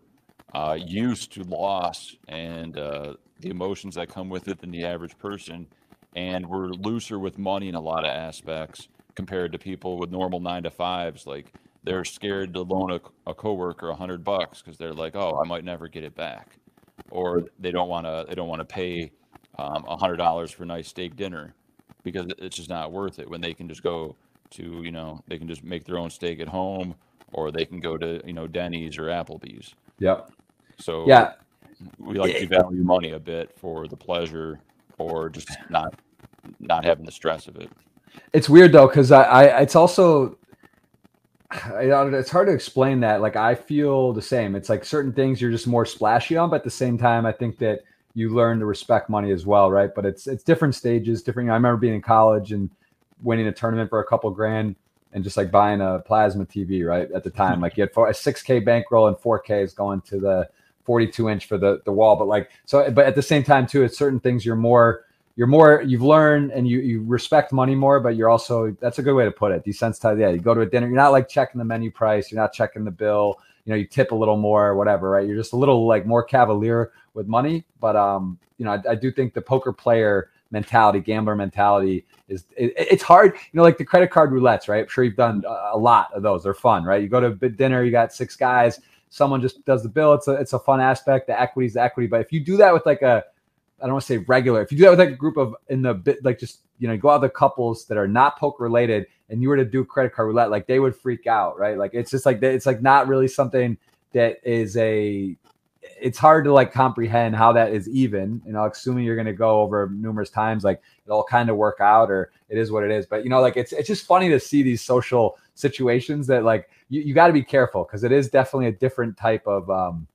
uh, used to loss and uh, the emotions that come with it than the average person. And we're looser with money in a lot of aspects compared to people with normal nine to fives. Like they're scared to loan a, a coworker a hundred bucks because they're like, oh, I might never get it back, or they don't want to they don't want to pay um, a hundred dollars for a nice steak dinner because it's just not worth it when they can just go to you know they can just make their own steak at home or they can go to you know Denny's or Applebee's. Yep. So yeah, we like to value money a bit for the pleasure or just not not having the stress of it. It's weird though because I, I it's also I, it's hard to explain that. Like I feel the same. It's like certain things you're just more splashy on, but at the same time, I think that you learn to respect money as well, right? But it's it's different stages, different. You know, I remember being in college and winning a tournament for a couple grand and just like buying a plasma TV, right? At the time, like you had four, a 6K bankroll and 4K is going to the 42 inch for the the wall but like so but at the same time too it's certain things you're more you're more you've learned and you you respect money more but you're also that's a good way to put it desensitized yeah you go to a dinner you're not like checking the menu price you're not checking the bill you know you tip a little more or whatever right? You're just a little like more cavalier with money but um you know i, I do think the poker player mentality gambler mentality is it, it's hard you know like the credit card roulettes right? I'm sure you've done a lot of those they're fun right? You go to a dinner you got six guys someone just does the bill. It's a it's a fun aspect. The equity is the equity. But if you do that with like a I don't want to say regular. If you do that with like a group of in the bit like just you know go out the couples that are not poker related, and you were to do credit card roulette, like they would freak out, right? Like it's just like it's like not really something that is a it's hard to like comprehend how that is even you know assuming you're going to go over numerous times like it'll kind of work out or it is what it is but you know like it's it's just funny to see these social situations that like you, you got to be careful because it is definitely a different type of um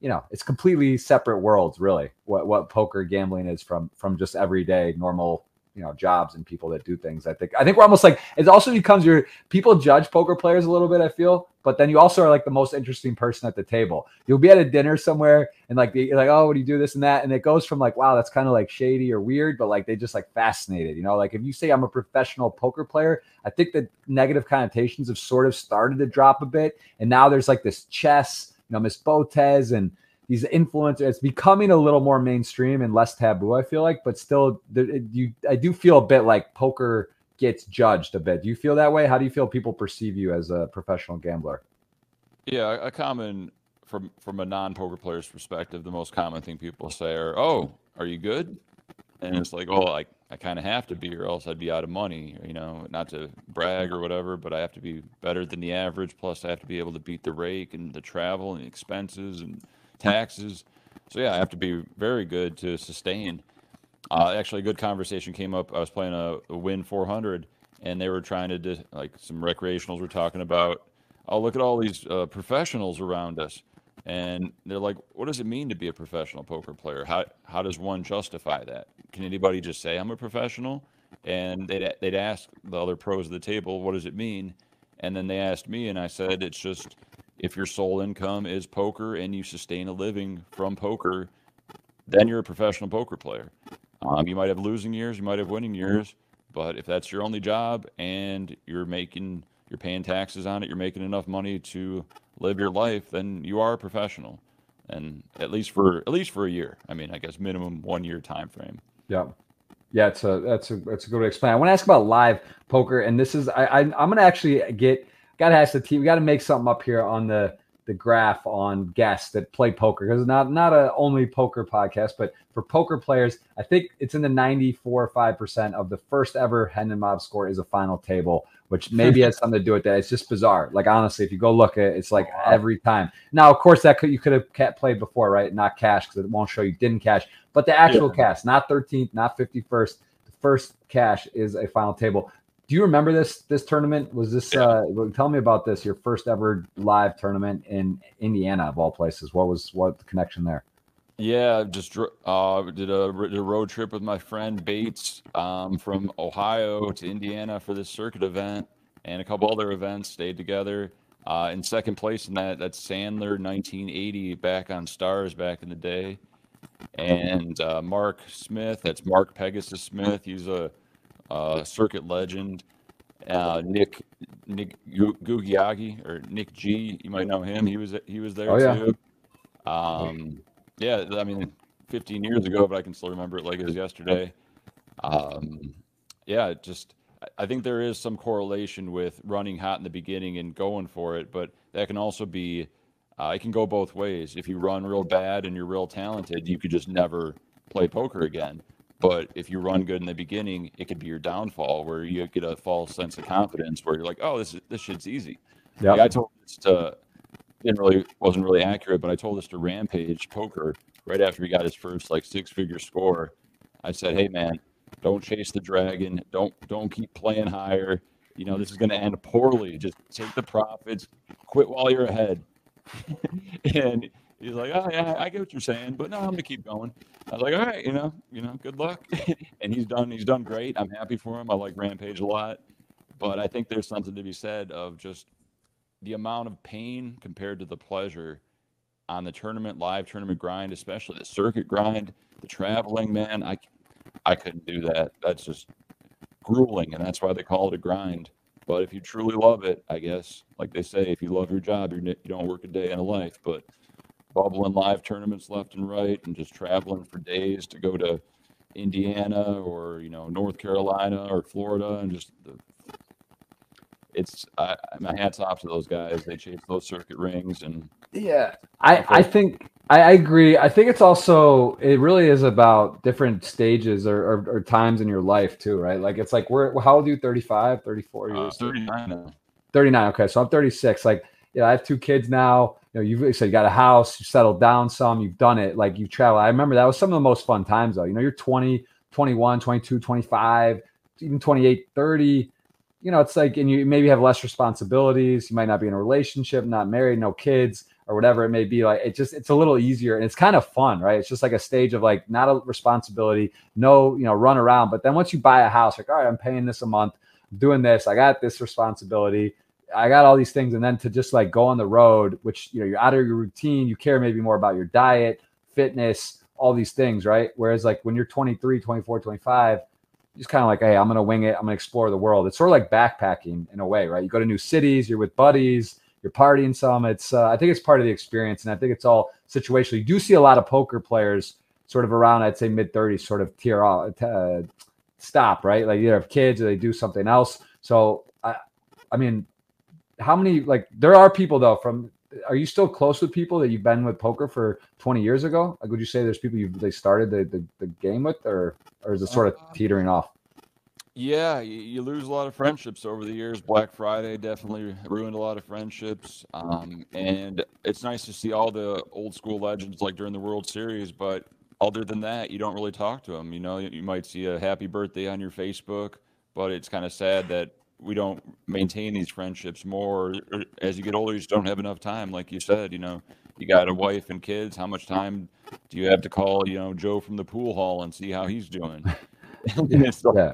you know it's completely separate worlds really what what poker gambling is from from just everyday normal you know jobs and people that do things i think i think we're almost like it also becomes your people judge poker players a little bit i feel but then you also are like the most interesting person at the table. You'll be at a dinner somewhere and like you're like oh what do you do this and that and it goes from like wow that's kind of like shady or weird but like they just like fascinated you know? Like if you say i'm a professional poker player i think the negative connotations have sort of started to drop a bit and now there's like this chess you know miss botez and these influencers it's becoming a little more mainstream and less taboo i feel like but still you i do feel a bit like poker gets judged a bit. Do you feel that way? How do you feel people perceive you as a professional gambler? Yeah a common from from a non-poker player's perspective the most common thing people say are oh are you good? And it's like oh i, I kind of have to be or else i'd be out of money you know not to brag or whatever but i have to be better than the average plus i have to be able to beat the rake and the travel and the expenses and taxes. So yeah, I have to be very good to sustain. Uh, actually, a good conversation came up. I was playing a, a Wynn 400, and they were trying to do, like some recreationals were talking about. Oh, look at all these uh, professionals around us, and they're like, "What does it mean to be a professional poker player? How how does one justify that? Can anybody just say I'm a professional?" And they'd they'd ask the other pros of the table, "What does it mean?" And then they asked me, and I said, "It's just." If your sole income is poker and you sustain a living from poker, then you're a professional poker player. Um, you might have losing years, you might have winning years, but if that's your only job and you're making, you're paying taxes on it, you're making enough money to live your life, then you are a professional. And at least for at least for a year. I mean, I guess minimum one year time frame. Yeah. Yeah, it's a that's a that's a good way to explain. I want to ask about live poker, and this is I, I I'm gonna actually get gotta ask the team. We got to make something up here on the the graph on guests that play poker because it's not not a only poker podcast, but for poker players, I think it's in the 94 or 5 percent of the first ever Hendon Mob score is a final table, which maybe has something to do with that. It's just bizarre. Like honestly, if you go look at it, it's like every time. Now, of course, that could you could have played before, right? Not cash because it won't show you didn't cash, but the actual yeah. cash, not 13th, not 51st. The first cash is a final table do you remember this this tournament? Was this yeah. uh tell me about this, your first ever live tournament in Indiana of all places. What was what the connection there? Yeah, just uh, did a, did a road trip with my friend Bates um, from Ohio to Indiana for this circuit event and a couple other events. Stayed together. Uh, in second place in that, that's Sandler 1980 back on Stars back in the day. And uh, Mark Smith, that's Mark Pegasus Smith. He's a uh, circuit legend, uh, Nick Nick Guagenti or Nick G. You might know him. He was he was there oh, yeah. too. Um, yeah, I mean, 15 years ago, but I can still remember it like it was yesterday. Um, yeah, just I think there is some correlation with running hot in the beginning and going for it, but that can also be uh, it can go both ways. If you run real bad and you're real talented, you could just never play poker again. But if you run good in the beginning, it could be your downfall where you get a false sense of confidence where you're like, oh, this is, this shit's easy. Yeah. Like I told this to didn't really wasn't really accurate, but I told this to Rampage Poker right after he got his first like six figure score. I said, hey man, don't chase the dragon. Don't don't keep playing higher. You know this is going to end poorly. Just take the profits. Quit while you're ahead. and He's like, uh, oh yeah, I get what you're saying, but no, I'm gonna keep going. I was like, all right, you know, you know, good luck. and he's done, he's done great. I'm happy for him. I like Rampage a lot, but I think there's something to be said of just the amount of pain compared to the pleasure on the tournament live tournament grind, especially the circuit grind, the traveling. Man, I, I couldn't do that. That's just grueling, and that's why they call it a grind. But if you truly love it, I guess, like they say, if you love your job, you're, you don't work a day in a life. But bubbling live tournaments left and right and just traveling for days to go to Indiana or you know North Carolina or Florida and just the, it's I, my hats off to those guys. They chase those circuit rings and yeah, I I think I, I agree. I think it's also it really is about different stages or, or, or, times in your life too, right? Like it's like we're how old are you? 35, 34 years? Uh, 39 39. Okay, so I'm 36. Like you know, I have two kids now. You know, you've so you got a house, you settled down some, you've done it, like you've traveled. I remember that was some of the most fun times though. You know, you're 20, 21, 22, 25, even 28, 30. You know, it's like, and you maybe have less responsibilities. You might not be in a relationship, not married, no kids or whatever it may be like it just it's a little easier and it's kind of fun right it's just like a stage of like not a responsibility no you know run around but then once you buy a house like all right i'm paying this a month I'm doing this i got this responsibility i got all these things and then to just like go on the road which you know you're out of your routine you care maybe more about your diet fitness all these things right whereas like when you're 23 24 25 just kind of like hey i'm gonna wing it i'm gonna explore the world it's sort of like backpacking in a way right you go to new cities you're with buddies you're partying some. It's uh, I think it's part of the experience, and I think it's all situational. You do see a lot of poker players sort of around, I'd say mid 30s, sort of tear off, uh, stop, right? Like either have kids or they do something else. So I, I mean, how many like there are people though from are you still close with people that you've been with poker for 20 years ago? Like, would you say there's people you they started the, the, the game with, or or is it sort of uh, teetering off? Yeah, you, you, lose a lot of friendships over the years. Black Friday definitely ruined a lot of friendships. Um, and it's nice to see all the old school legends like during the World Series, but other than that, you don't really talk to them. You know, you might see a happy birthday on your Facebook, but it's kind of sad that we don't maintain these friendships more. As you get older, you just don't have enough time. Like you said, you know, you got a wife and kids. How much time do you have to call, you know, Joe from the pool hall and see how he's doing? yeah.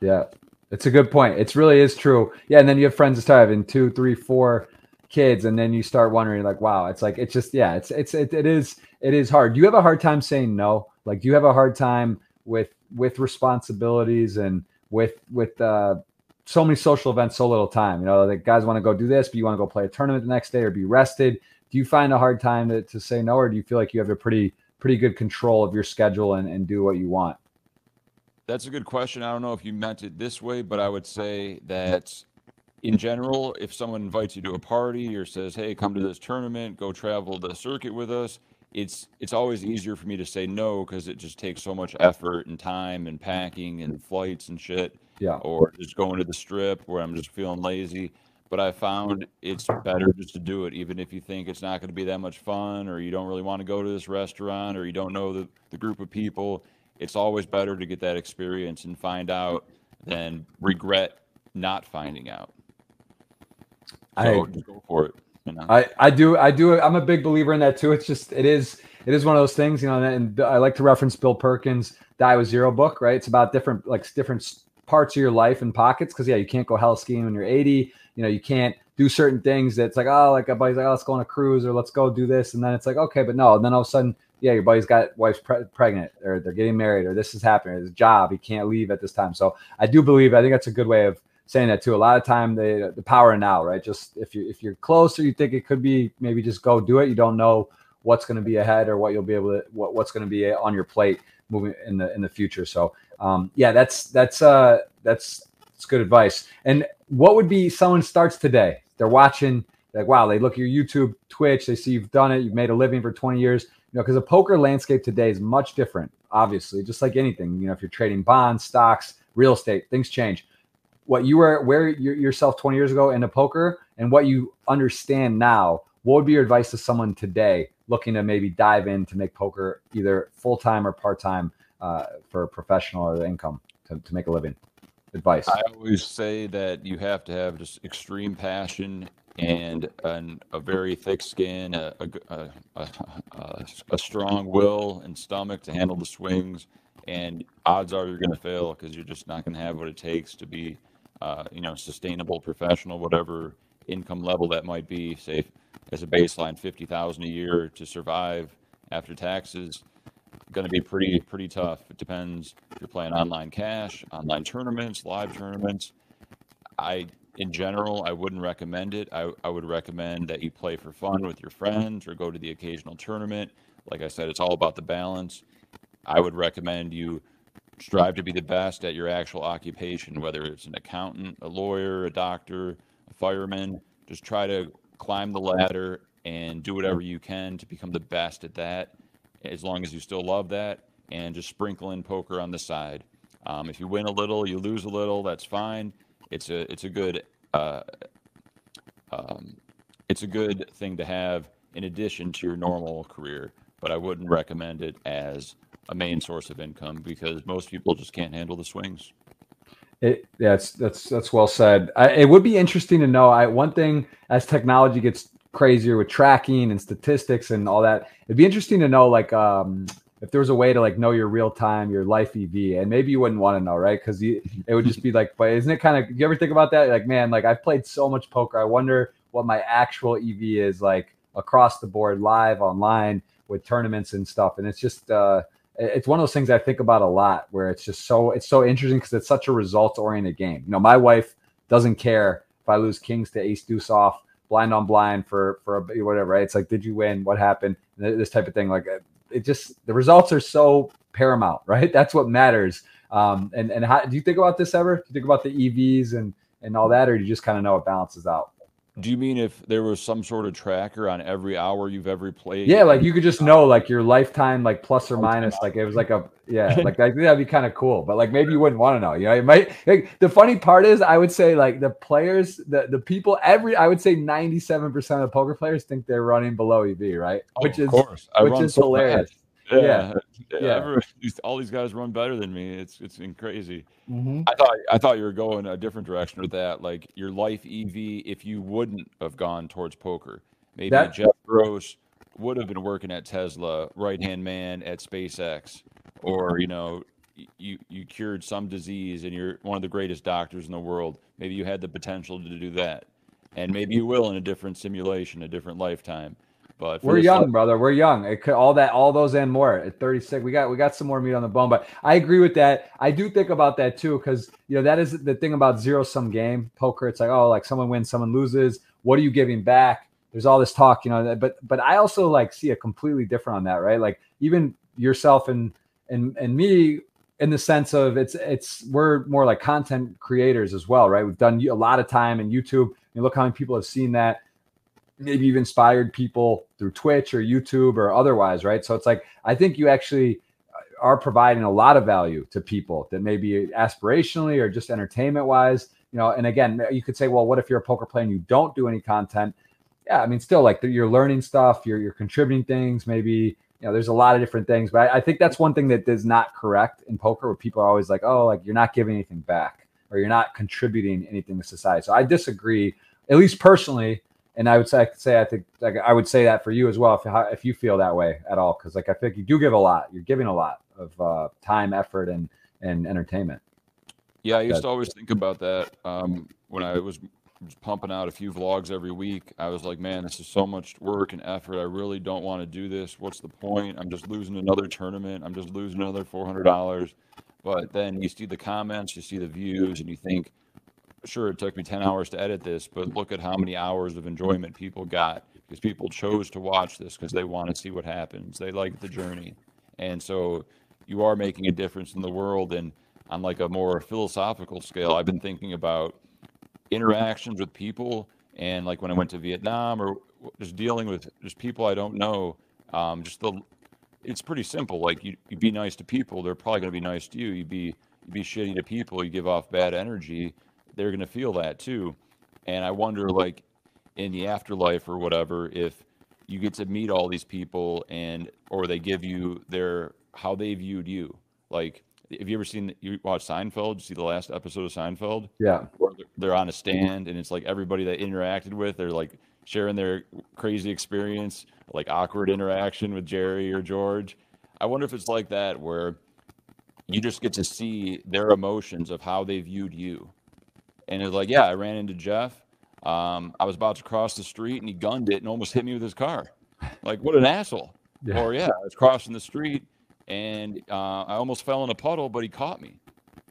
Yeah, it's a good point. It really is true. Yeah, and then you have friends that start having two, three, four kids, and then you start wondering, like, wow, it's like it's just yeah, it's it's it, it is it is hard. Do you have a hard time saying no? Like, do you have a hard time with with responsibilities and with with uh so many social events, so little time. You know, the guys want to go do this, but you want to go play a tournament the next day or be rested. Do you find a hard time to, to say no, or do you feel like you have a pretty pretty good control of your schedule and, and do what you want? That's a good question. I don't know if you meant it this way, but I would say that in general, if someone invites you to a party or says, "Hey, come to this tournament, go travel the circuit with us," it's it's always easier for me to say no because it just takes so much effort and time and packing and flights and shit. Yeah. Or just going to the strip where I'm just feeling lazy. But I found it's better just to do it, even if you think it's not going to be that much fun, or you don't really want to go to this restaurant, or you don't know the, the group of people it's always better to get that experience and find out than regret not finding out. So I, go for it. You know? I, I do I do I'm a big believer in that too. It's just it is it is one of those things, you know, and I like to reference Bill Perkins' Die with Zero book, right? It's about different like different parts of your life and pockets because yeah, you can't go heli skiing when you're 80. You know, you can't do certain things that's like, oh, like a buddy's like, oh, let's go on a cruise or let's go do this. And then it's like, okay, but no. And then all of a sudden yeah, your buddy's got wife's pre- pregnant or they're getting married or this is happening, his job, he can't leave at this time. So I do believe, I think that's a good way of saying that too. A lot of time the the power now, right? Just if you if you're close or you think it could be, maybe just go do it. You don't know what's going to be ahead or what you'll be able to what, what's going to be on your plate moving in the in the future. So um, yeah, that's that's uh that's that's good advice. And what would be someone starts today? They're watching like wow, they look at your YouTube, Twitch, they see you've done it, you've made a living for 20 years You know, because the poker landscape today is much different, obviously, just like anything. You know, if you're trading bonds, stocks, real estate, things change. What you were where yourself 20 years ago in the poker and what you understand now, what would be your advice to someone today looking to maybe dive in to make poker either full time or part time uh, for a professional or income to, to make a living? Advice. I always say that you have to have just extreme passion and an, a very thick skin, a, a, a, a, strong will and stomach to handle the swings. And odds are you're going to fail because you're just not going to have what it takes to be, uh, you know, sustainable professional, whatever income level that might be. Say, as a baseline, fifty thousand a year to survive after taxes. Going to be pretty pretty tough. It depends if you're playing online cash, online tournaments, live tournaments. I in general, I wouldn't recommend it. I, I would recommend that you play for fun with your friends or go to the occasional tournament. Like I said, it's all about the balance. I would recommend you strive to be the best at your actual occupation, whether it's an accountant, a lawyer, a doctor, a fireman. Just try to climb the ladder and do whatever you can to become the best at that, as long as you still love that, and just sprinkle in poker on the side. Um, if you win a little, you lose a little, that's fine it's a it's a good uh, um, it's a good thing to have in addition to your normal career, but I wouldn't recommend it as a main source of income because most people just can't handle the swings. It, yeah, that's that's that's well said. I, it would be interesting to know. I one thing as technology gets crazier with tracking and statistics and all that, it'd be interesting to know like um, if there was a way to like know your real time, your life EV, and maybe you wouldn't want to know, right? Because it would just be like, but isn't it kind of? You ever think about that? Like, man, like I've played so much poker. I wonder what my actual EV is like across the board, live, online, with tournaments and stuff. And it's just. uh it's one of those things I think about a lot where it's just so it's so interesting because it's such a results oriented game. You know, my wife doesn't care if I lose kings to ace deuce off, blind on blind for for a, whatever. Right? It's like, did you win? What happened? This type of thing. Like it just the results are so paramount, right? That's what matters. Um, and and how do you think about this ever? Do you think about the EVs and and all that, or do you just kind of know it balances out? Do you mean if there was some sort of tracker on every hour you've ever played? Yeah, like you could just know like your lifetime, like plus or oh, minus. Like it was like a yeah, like I think that'd be kind of cool. But like maybe you wouldn't want to know. You know, it might. Like, the funny part is, I would say like the players, the the people, every I would say ninety seven percent of poker players think they're running below EV, right? Oh, which is which is so hilarious. Yeah, yeah. yeah. all these guys run better than me. It's it's crazy. Mm-hmm. I thought I thought you were going a different direction with that. Like your life EV, if you wouldn't have gone towards poker, maybe that, Jeff Gross would have been working at Tesla, right hand man at SpaceX, or you know, you you cured some disease and you're one of the greatest doctors in the world. Maybe you had the potential to do that, and maybe you will in a different simulation, a different lifetime. But we're young, brother. We're young. It could, all that, all those and more. At 36, we got we got some more meat on the bone. But I agree with that. I do think about that too, because you know that is the thing about zero sum game poker. It's like oh, like someone wins, someone loses. What are you giving back? There's all this talk, you know. But but I also like see a completely different on that, right? Like even yourself and and and me in the sense of it's it's we're more like content creators as well, right? We've done a lot of time in YouTube. And look how many people have seen that maybe you've inspired people through Twitch or YouTube or otherwise, right? So it's like I think you actually are providing a lot of value to people that maybe aspirationally or just entertainment wise, you know. And again, you could say, well, what if you're a poker player and you don't do any content? Yeah, I mean, still like you're learning stuff, you're you're contributing things, maybe. You know, there's a lot of different things, but I, I think that's one thing that is not correct in poker, where people are always like, "Oh, like you're not giving anything back, or you're not contributing anything to society." So I disagree, at least personally and I would say, I could say, I think, like, I would say that for you as well, if if you feel that way at all, because like I think you do give a lot. You're giving a lot of uh, time, effort, and and entertainment. Yeah, I used to always think about that um, when I was pumping out a few vlogs every week. I was like, man, this is so much work and effort. I really don't want to do this. What's the point? I'm just losing another tournament. I'm just losing another four hundred dollars. But then you see the comments, you see the views, and you think sure it took me 10 hours to edit this but look at how many hours of enjoyment people got because people chose to watch this because they want to see what happens. They like the journey. And so you are making a difference in the world and on like a more philosophical scale i've been thinking about interactions with people and like when i went to vietnam or just dealing with just people i don't know um, just the it's pretty simple. Like you, you be nice to people they're probably going to be nice to you. You'd be you'd be shitty to people you give off bad energy they're going to feel that too. And I wonder, like, in the afterlife or whatever, if you get to meet all these people and, or they give you their, how they viewed you. Like, have you ever seen, you watch Seinfeld? You see the last episode of Seinfeld? Yeah. they're on a mm-hmm. stand and it's like everybody that interacted with, they're like sharing their crazy experience, like awkward interaction with Jerry or George. I wonder if it's like that where you just get to see their emotions of how they viewed you and it was like, yeah, I ran into Jeff. Um, I was about to cross the street and he gunned it and almost hit me with his car. Like, what an asshole. Yeah. Or, yeah, I was crossing the street and uh, I almost fell in a puddle, but he caught me.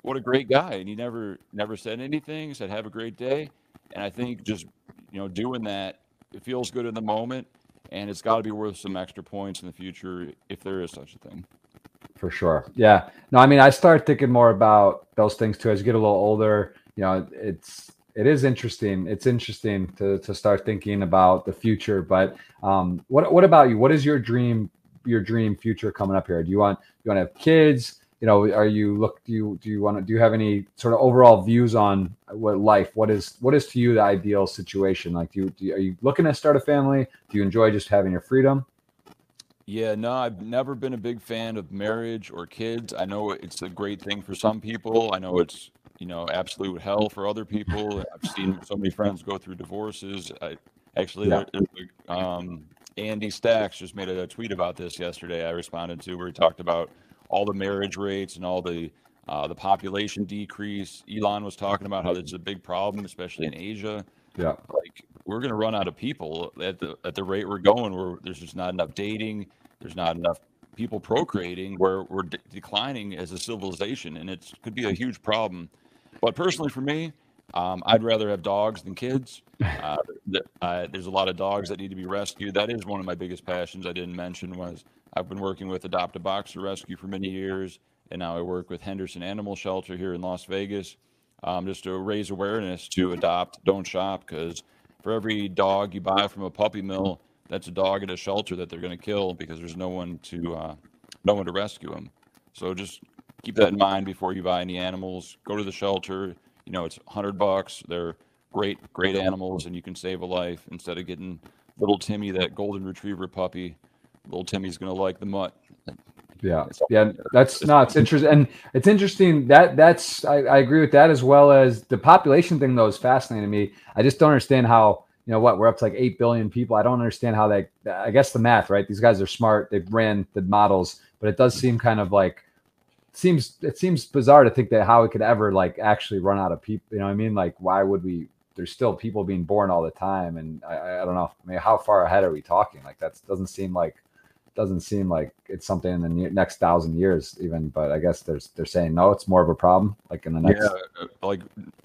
What a great guy. And he never, never said anything, said, have a great day. And I think just, you know, doing that, it feels good in the moment and it's got to be worth some extra points in the future if there is such a thing. For sure. Yeah. No, I mean, I start thinking more about those things too as you get a little older you know, it's it is interesting. It's interesting to to start thinking about the future. But um, what what about you? What is your dream your dream future coming up here? Do you want you want to have kids? you know, are you look? Do you do you want to? Do you have any sort of overall views on what life? What is what is to you the ideal situation? Like, do you, do you are you looking to start a family? Do you enjoy just having your freedom? Yeah, no, I've never been a big fan of marriage or kids. I know it's a great thing for some people. I know it's you know absolute hell for other people. I've seen so many friends go through divorces. I actually Yeah. there, um, Andy Stacks just made a tweet about this yesterday. I responded to where he talked about all the marriage rates and all the uh, the population decrease. Elon was talking about how this is a big problem, especially in Asia Yeah, like we're going to run out of people at the at the rate we're going where there's just not enough dating there's not enough people procreating where we're de- declining as a civilization and it could be a huge problem but personally for me um, i'd rather have dogs than kids. Uh, uh, there's a lot of dogs that need to be rescued. That is one of my biggest passions i didn't mention was i've been working with adopt a boxer rescue for many years and now i work with henderson animal shelter here in las vegas um, just to raise awareness to adopt, don't shop, because for every dog you buy from a puppy mill, that's a dog at a shelter that they're going to kill because there's no one to uh, no one to rescue them. So just keep that in mind before you buy any animals. Go to the shelter. You know it's hundred bucks. They're great, great animals, and you can save a life instead of getting little Timmy, that golden retriever puppy. Little Timmy's going to like the mutt. yeah, yeah. That's no, it's interesting, and it's interesting that that's I, I agree with that as well as the population thing. Though is fascinating to me. I just don't understand how you know what we're up to like eight billion people. I don't understand how they. I guess the math, right? These guys are smart. They've ran the models, but it does seem kind of like seems it seems bizarre to think that how it could ever like actually run out of people. You know what I mean? Like why would we? There's still people being born all the time, and I, I don't know. I mean, how far ahead are we talking? Like that doesn't seem like doesn't seem like it's something in the next thousand years even. But I guess there's they're saying no, it's more of a problem like in the next. Yeah, uh, like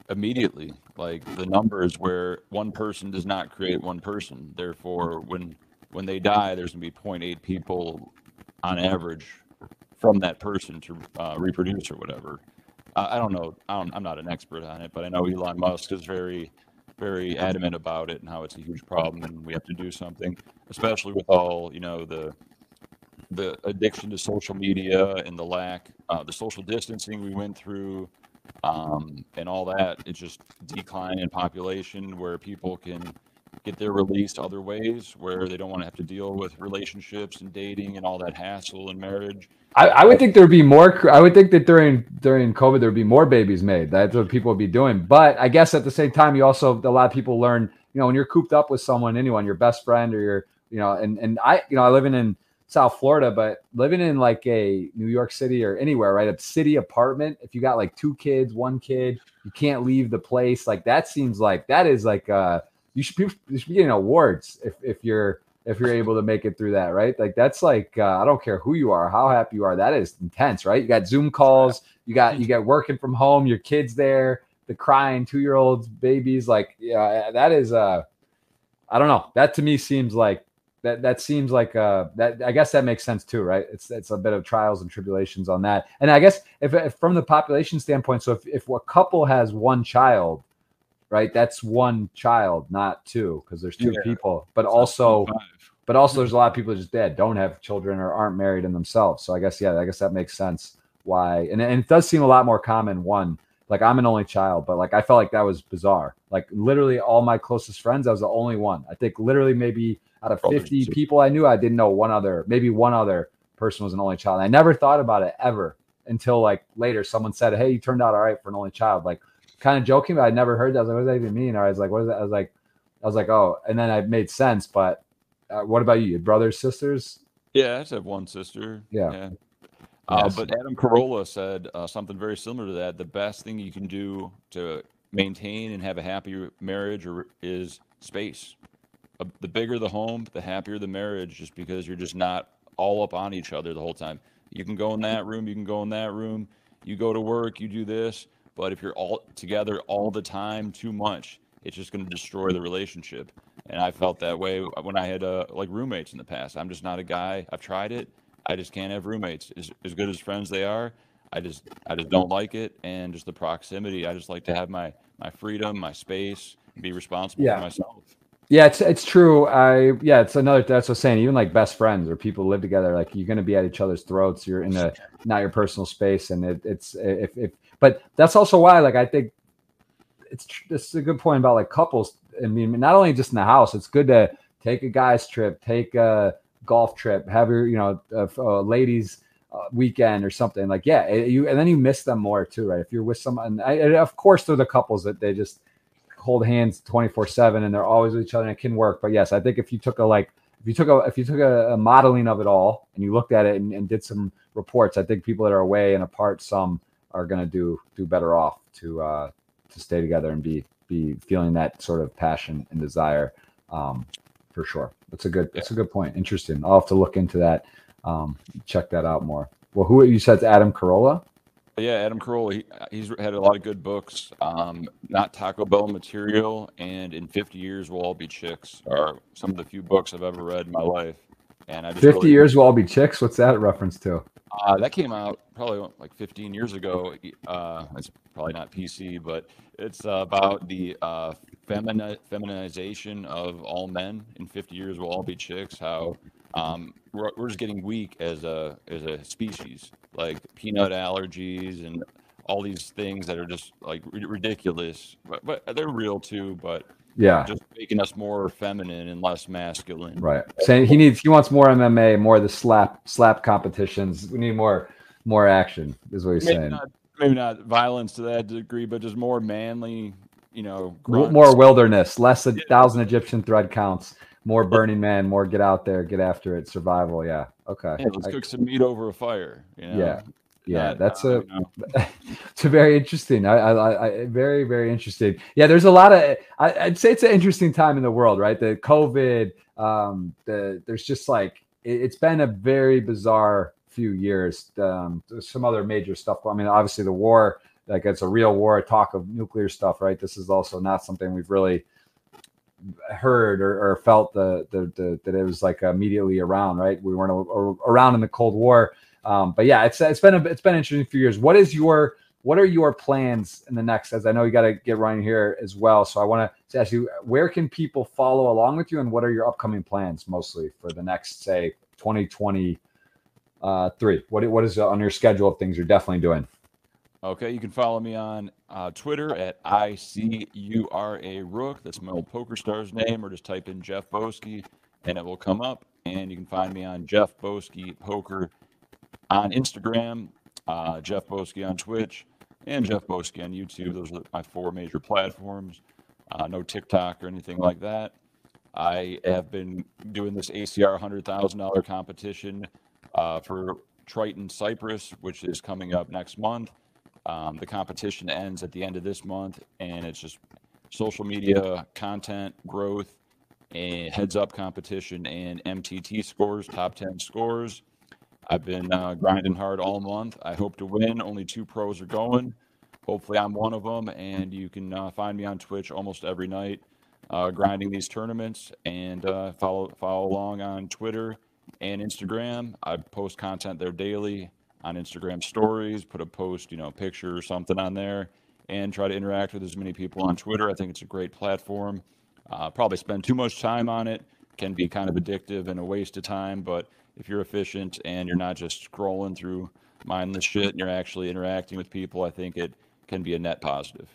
immediately. Like the numbers where one person does not create one person. Therefore, when when they die, there's gonna be 0.8 people on average from that person to uh, reproduce or whatever. I, don't know. I I'm not an expert on it, but I know Elon Musk is very very adamant about it and how it's a huge problem and we have to do something, especially with all you know the the addiction to social media and the lack, uh, the social distancing we went through, um, and all that. It's just decline in population where people can get their release other ways, where they don't want to have to deal with relationships and dating and all that hassle and marriage. I, I would think there'd be more. I would think that during during COVID there'd be more babies made. That's what people would be doing. But I guess at the same time, you also a lot of people learn. You know, when you're cooped up with someone, anyone, your best friend or your, you know, and and I, you know, I living in in South Florida, but living in like a New York City or anywhere, right? A city apartment. If you got like two kids, one kid, you can't leave the place. Like that seems like that is like uh you should be you should be getting awards if if you're if you're able to make it through that, right? Like that's like uh, I don't care who you are, how happy you are. That is intense, right? You got Zoom calls, you got you got working from home, your kids there, the crying two year olds, babies. Like yeah, that is uh I don't know. That to me seems like that that seems like uh that I guess that makes sense too, right? It's it's a bit of trials and tribulations on that. And I guess if, if from the population standpoint, so if if a couple has one child, right, that's one child, not two, because there's two Yeah. people. But also but also there's a lot of people just dead, don't have children or aren't married in themselves. So I guess yeah, I guess that makes sense why. And, and it does seem a lot more common. One, like I'm an only child, but like I felt like that was bizarre. Like literally all my closest friends, I was the only one. I think literally maybe out of Brothers 50 too. people I knew, I didn't know one other, maybe one other person was an only child. And I never thought about it ever until like later someone said, Hey, you turned out all right for an only child. Like kind of joking, but I never heard that. I was like, what does that even mean? Or I was like, what is that? I was like, I was like, oh, and then it made sense. But uh, what about you? Your brothers, sisters? Yeah, I just have one sister. Yeah. Yeah. Uh, Yes. but Adam Carolla said uh, something very similar to that. The best thing you can do to maintain and have a happy marriage or, is space. Uh, the bigger the home, the happier the marriage, just because you're just not all up on each other the whole time. You can go in that room, you can go in that room, you go to work, you do this. But if you're all together all the time too much, it's just going to destroy the relationship. And I felt that way when I had uh, like roommates in the past. I'm just not a guy. I've tried it. I just can't have roommates. As, as good as friends they are, I just I just don't like it. And just the proximity. I just like to have my my freedom, my space, be responsible Yeah. for myself. Yeah, it's it's true. I yeah, it's another. That's what I'm saying. Even like best friends or people live together, like you're going to be at each other's throats. You're in a not your personal space, and it, it's if if. But that's also why, like, I think it's this is a good point about like couples. I mean, not only just in the house. It's good to take a guy's trip, take a golf trip, have your you know a, a ladies uh, weekend or something. Like yeah, you and then you miss them more too, right? If you're with someone, I, of course, they're the couples that they just hold hands 24 7 and they're always with each other and it can work but yes i think if you took a like if you took a if you took a, a modeling of it all and you looked at it and, and, did some reports i think people that are away and apart some are going to do do better off to uh to stay together and be be feeling that sort of passion and desire um for sure that's a good that's a good point interesting i'll have to look into that um check that out more well who you said adam carolla yeah, Adam Carolla, he, he's had a lot of good books. Um, Not Taco Bell material, and in 50 years we'll all be chicks. Are some of the few books I've ever read in my life. And I 50 really, years we'll all be chicks. What's that reference to? Uh, that came out probably like 15 years ago. Uh, it's probably not PC, but it's about the uh, femini- feminization of all men. In 50 years we'll all be chicks. How um, we're, we're just getting weak as a as a species like peanut allergies and all these things that are just like ridiculous, but, but they're real too. But yeah, just making us more feminine and less masculine. Right. Saying he needs he wants more MMA, more of the slap slap competitions. We need more more action. Is what he's maybe saying. Not, maybe not violence to that degree, but just more manly. You know, grunts. more wilderness, less a yeah. thousand Egyptian thread counts more Burning Man, more get out there, get after it, survival. Yeah. Okay. Yeah, let's I, cook some meat over a fire. You know? Yeah. Yeah, that's a it's a very interesting. I, I, I, very very interesting. Yeah, there's a lot of. I, would say it's an interesting time in the world, right? The COVID, um, the there's just like it, has been a very bizarre few years. Um, there's some other major stuff. I mean, obviously the war, like it's a real war. Talk of nuclear stuff, right? This is also not something we've really heard or, or felt the, the, the, that it was like immediately around, right? We weren't a, a, around in the Cold War. Um, but yeah, it's, it's been, a, it's been interesting few years. What is your, what are your plans in the next, as I know you got to get running here as well. So I want to ask you, where can people follow along with you and what are your upcoming plans mostly for the next, say 2023? Uh, what, what is on your schedule of things you're definitely doing? Okay, you can follow me on uh, Twitter at ICuRaRook. That's my old poker star's name, or just type in Jeff Boski and it will come up. And you can find me on Jeff Boski Poker on Instagram, uh, Jeff Boski on Twitch, and Jeff Boski on YouTube. Those are my four major platforms. Uh, no TikTok or anything like that. I have been doing this ACR $100,000 competition uh, for Triton Cyprus, which is coming up next month. Um, the competition ends at the end of this month, and it's just social media content growth, and heads up competition, and MTT scores, top 10 scores. I've been uh, grinding hard all month. I hope to win. Only two pros are going. Hopefully, I'm one of them, and you can uh, find me on Twitch almost every night, uh, grinding these tournaments, and uh, follow follow along on Twitter and Instagram. I post content there daily on Instagram stories, put a post, you know, picture or something on there, and try to interact with as many people on Twitter. I think it's a great platform. Uh, probably spend too much time on it can be kind of addictive and a waste of time, but if you're efficient and you're not just scrolling through mindless shit and you're actually interacting with people, I think it can be a net positive.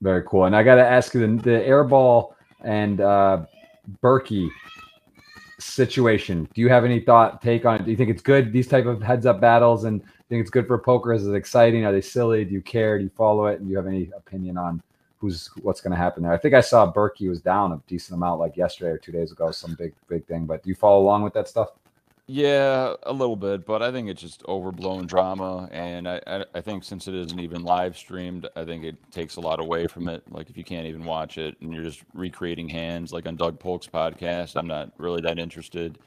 Very cool. And I got to ask you the, the airball and uh, Berkey situation. Do you have any thought take on it? Do you think it's good these type of heads up battles and think it's good for poker? Is it exciting? Are they silly? Do you care? Do you follow it? And do you have any opinion on who's what's going to happen there? I think I saw Berkey was down a decent amount like yesterday or two days ago, some big big thing. But do you follow along with that stuff? Yeah, a little bit, but I think it's just overblown drama, and I, I, I think since it isn't even live streamed, I think it takes a lot away from it. Like if you can't even watch it and you're just recreating hands, like on Doug Polk's podcast, I'm not really that interested.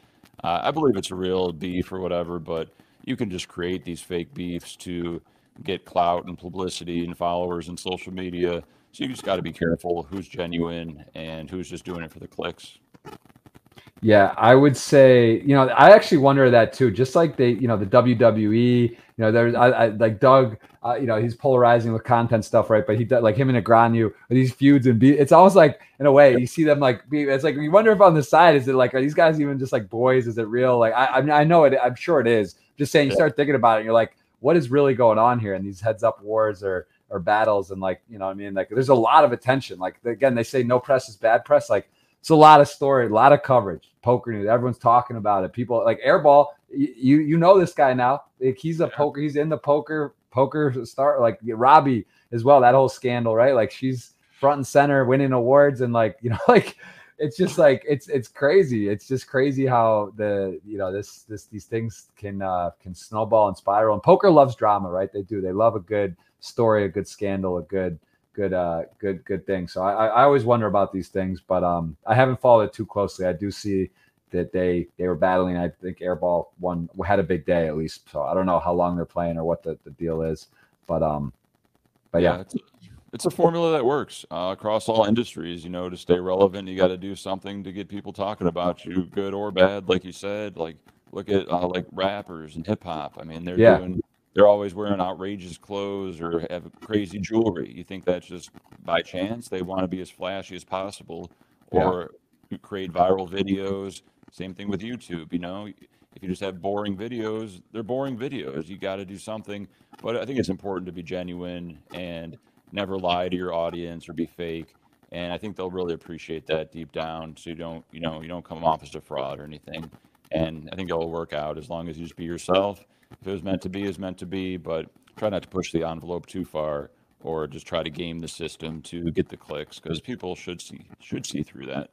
Uh, I believe it's a real beef or whatever, but you can just create these fake beefs to get clout and publicity and followers and social media. So you just got to be careful who's genuine and who's just doing it for the clicks. Yeah, I would say, you know, I actually wonder that too. Just like they, you know, the WWE, you know, there's I, I like Doug, uh, you know, he's polarizing with content stuff, right? But he does like him and Negreanu, these feuds and be, it's almost like in a way you see them like be, it's like you wonder if on the side is it like are these guys even just like boys? Is it real? Like I, I mean, I know it. I'm sure it is. Just saying, you start thinking about it, and you're like, what is really going on here? And these heads up wars or or battles, and like you know, what I mean, like there's a lot of attention. Like again, they say no press is bad press. Like it's a lot of story, a lot of coverage. Poker news, everyone's talking about it. People like Airball. You you know this guy now. Like he's a yeah. poker. He's in the poker poker star. Like Robbi as well. That whole scandal, right? Like she's front and center, winning awards, and like you know, like it's just like it's it's crazy. It's just crazy how the you know this this these things can uh can snowball and spiral. And poker loves drama, right? They do. They love a good story, a good scandal, a good good uh good good thing. So I, I always wonder about these things but um i haven't followed it too closely. I do see that they they were battling i think airball one had a big day at least. So i don't know how long they're playing or what the, the deal is but um but yeah, yeah. it's, it's, a formula that works uh, across all industries you know to stay relevant you got to do something to get people talking about you good or bad like you said like look at uh, like rappers and hip-hop i mean they're yeah. doing they're always wearing outrageous clothes or have crazy jewelry. You think that's just by chance? They want to be as flashy as possible or yeah. create viral videos. Same thing with YouTube, you know. If you just have boring videos, they're boring videos. You got to do something. But I think it's important to be genuine and never lie to your audience or be fake. And I think they'll really appreciate that deep down. So you don't, you know, you don't come off as a fraud or anything. And I think it'll work out as long as you just be yourself if it was meant to be, is meant to be, but try not to push the envelope too far or just try to game the system to get the clicks because people should see should see through that.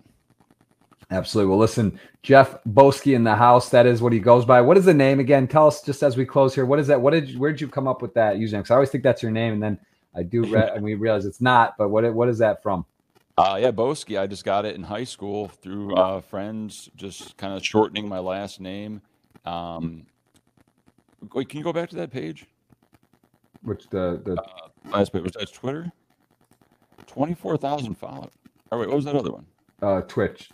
Absolutely. Well, listen, Jeff Boski in the house. That is what he goes by. What is the name again? Tell us just as we close here. What is that? What did? Where did you come up with that username? Because I always think that's your name, and then I do, re- and we realize it's not. But what? What is that from? Uh, yeah, Boski. I just got it in high school through uh, friends, just kind of shortening my last name. Um, Wait, can you go back to that page? Which the the uh, last page was that Twitter? Twenty four thousand followers. Oh wait, what was that other one? Uh, Twitch.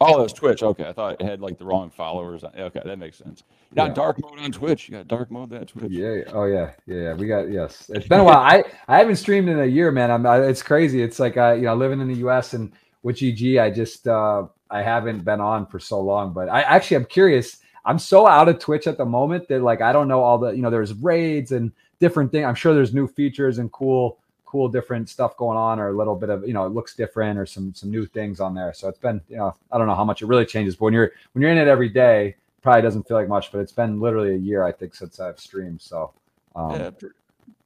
Oh, that was Twitch. Okay, I thought it had like the wrong followers. Okay, that makes sense. You got yeah. dark mode on Twitch. You got dark mode that Twitch. Yeah. Oh yeah. Yeah. yeah. We got yes. It's been a while. I I haven't streamed in a year, man. I'm. I, it's crazy. It's like I you know living in the U.S. and with GG, I just uh I haven't been on for so long. But I actually I'm curious I'm so out of Twitch at the moment that like I don't know all the you know there's raids and different things. I'm sure there's new features and cool cool different stuff going on or a little bit of you know it looks different or some some new things on there. So it's been you know I don't know how much it really changes, but when you're when you're in it every day, probably doesn't feel like much. But it's been literally a year I think since I've streamed. So um, yeah,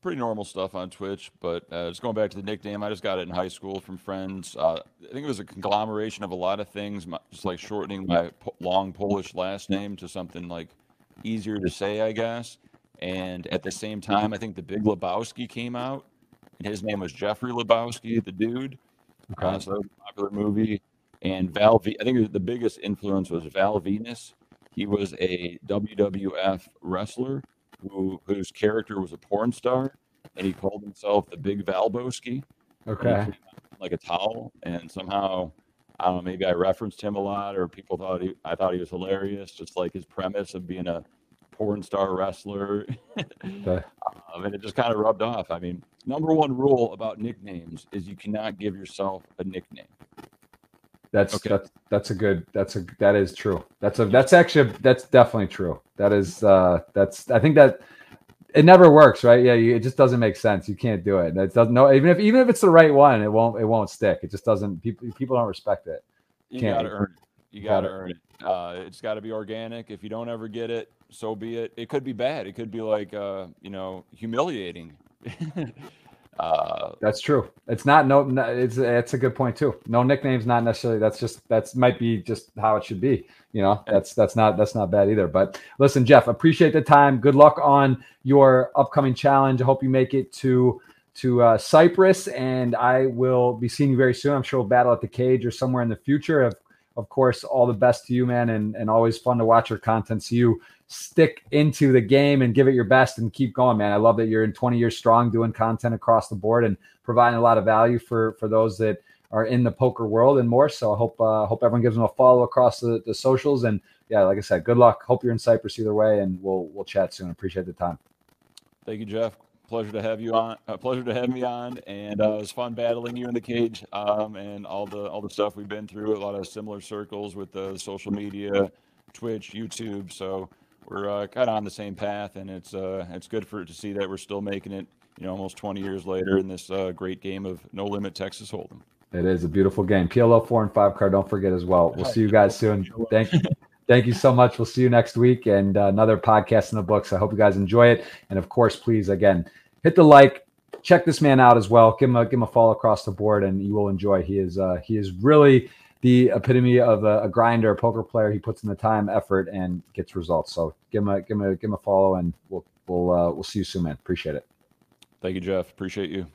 pretty normal stuff on Twitch, but uh, just going back to the nickname, I just got it in high school from friends. Uh, I think it was a conglomeration of a lot of things, just like shortening my long Polish last name to something like easier to say, I guess. And at the same time, I think the Big Lebowski came out, and his name was Jeffrey Lebowski, the dude. Okay. Uh, so popular movie. And Val, v- I think the biggest influence was Val Venis. He was a WWF wrestler who whose character was a porn star, and he called himself the Big Valbowski. Okay. Like a towel, and somehow I don't know. Maybe I referenced him a lot, or people thought he. I thought he was hilarious, just like his premise of being a porn star wrestler, okay. um, and it just kind of rubbed off. I mean, number one rule about nicknames is you cannot give yourself a nickname. That's okay. that's that's a good that's a that is true. That's a that's actually that's definitely true. That is uh that's I think that it never works, right? Yeah, you, it just doesn't make sense. You can't do it. It doesn't know even if even if it's the right one, it won't it won't stick. It just doesn't people people don't respect it. You can't. gotta earn it. You gotta, gotta earn it. Uh, it's got to be organic. If you don't ever get it, so be it. It could be bad. It could be like uh, you know humiliating. Uh, that's true. It's not no. It's it's a good point too. No nicknames, not necessarily. That's just that's might be just how it should be. You know, that's that's not that's not bad either. But listen, Jeff, appreciate the time. Good luck on your upcoming challenge. I hope you make it to to uh, Cyprus, and I will be seeing you very soon. I'm sure we'll battle at the cage or somewhere in the future. Of of course, all the best to you, man, and and always fun to watch your content. So you stick into the game and give it your best and keep going, man. I love that you're in 20 years strong doing content across the board and providing a lot of value for for those that are in the poker world and more. So I hope uh, hope everyone gives them a follow across the, the socials. And yeah, like I said, good luck. Hope you're in Cyprus either way, and we'll we'll chat soon. Appreciate the time. Thank you, Jeff. Pleasure to have you on. Uh, pleasure to have me on, and uh, it was fun battling you in the cage um, and all the all the stuff we've been through. A lot of similar circles with the social media, Twitch, YouTube. So we're uh, kind of on the same path, and it's uh, it's good for to see that we're still making it. You know, almost 20 years later in this uh, great game of No Limit Texas Hold'em. It is a beautiful game. PLO four and five card. Don't forget as well. We'll see you guys soon. Thank you. Thank you so much. We'll see you next week and uh, another podcast in the books. I hope you guys enjoy it. And of course, please again hit the like. Check this man out as well. Give him a give him a follow across the board, and you will enjoy. He is uh, he is really the epitome of a, a, grinder, a poker player. He puts in the time, effort, and gets results. So give him a give him a give him a follow, and we'll we'll uh, we'll see you soon, man. Appreciate it. Thank you, Jeff. Appreciate you.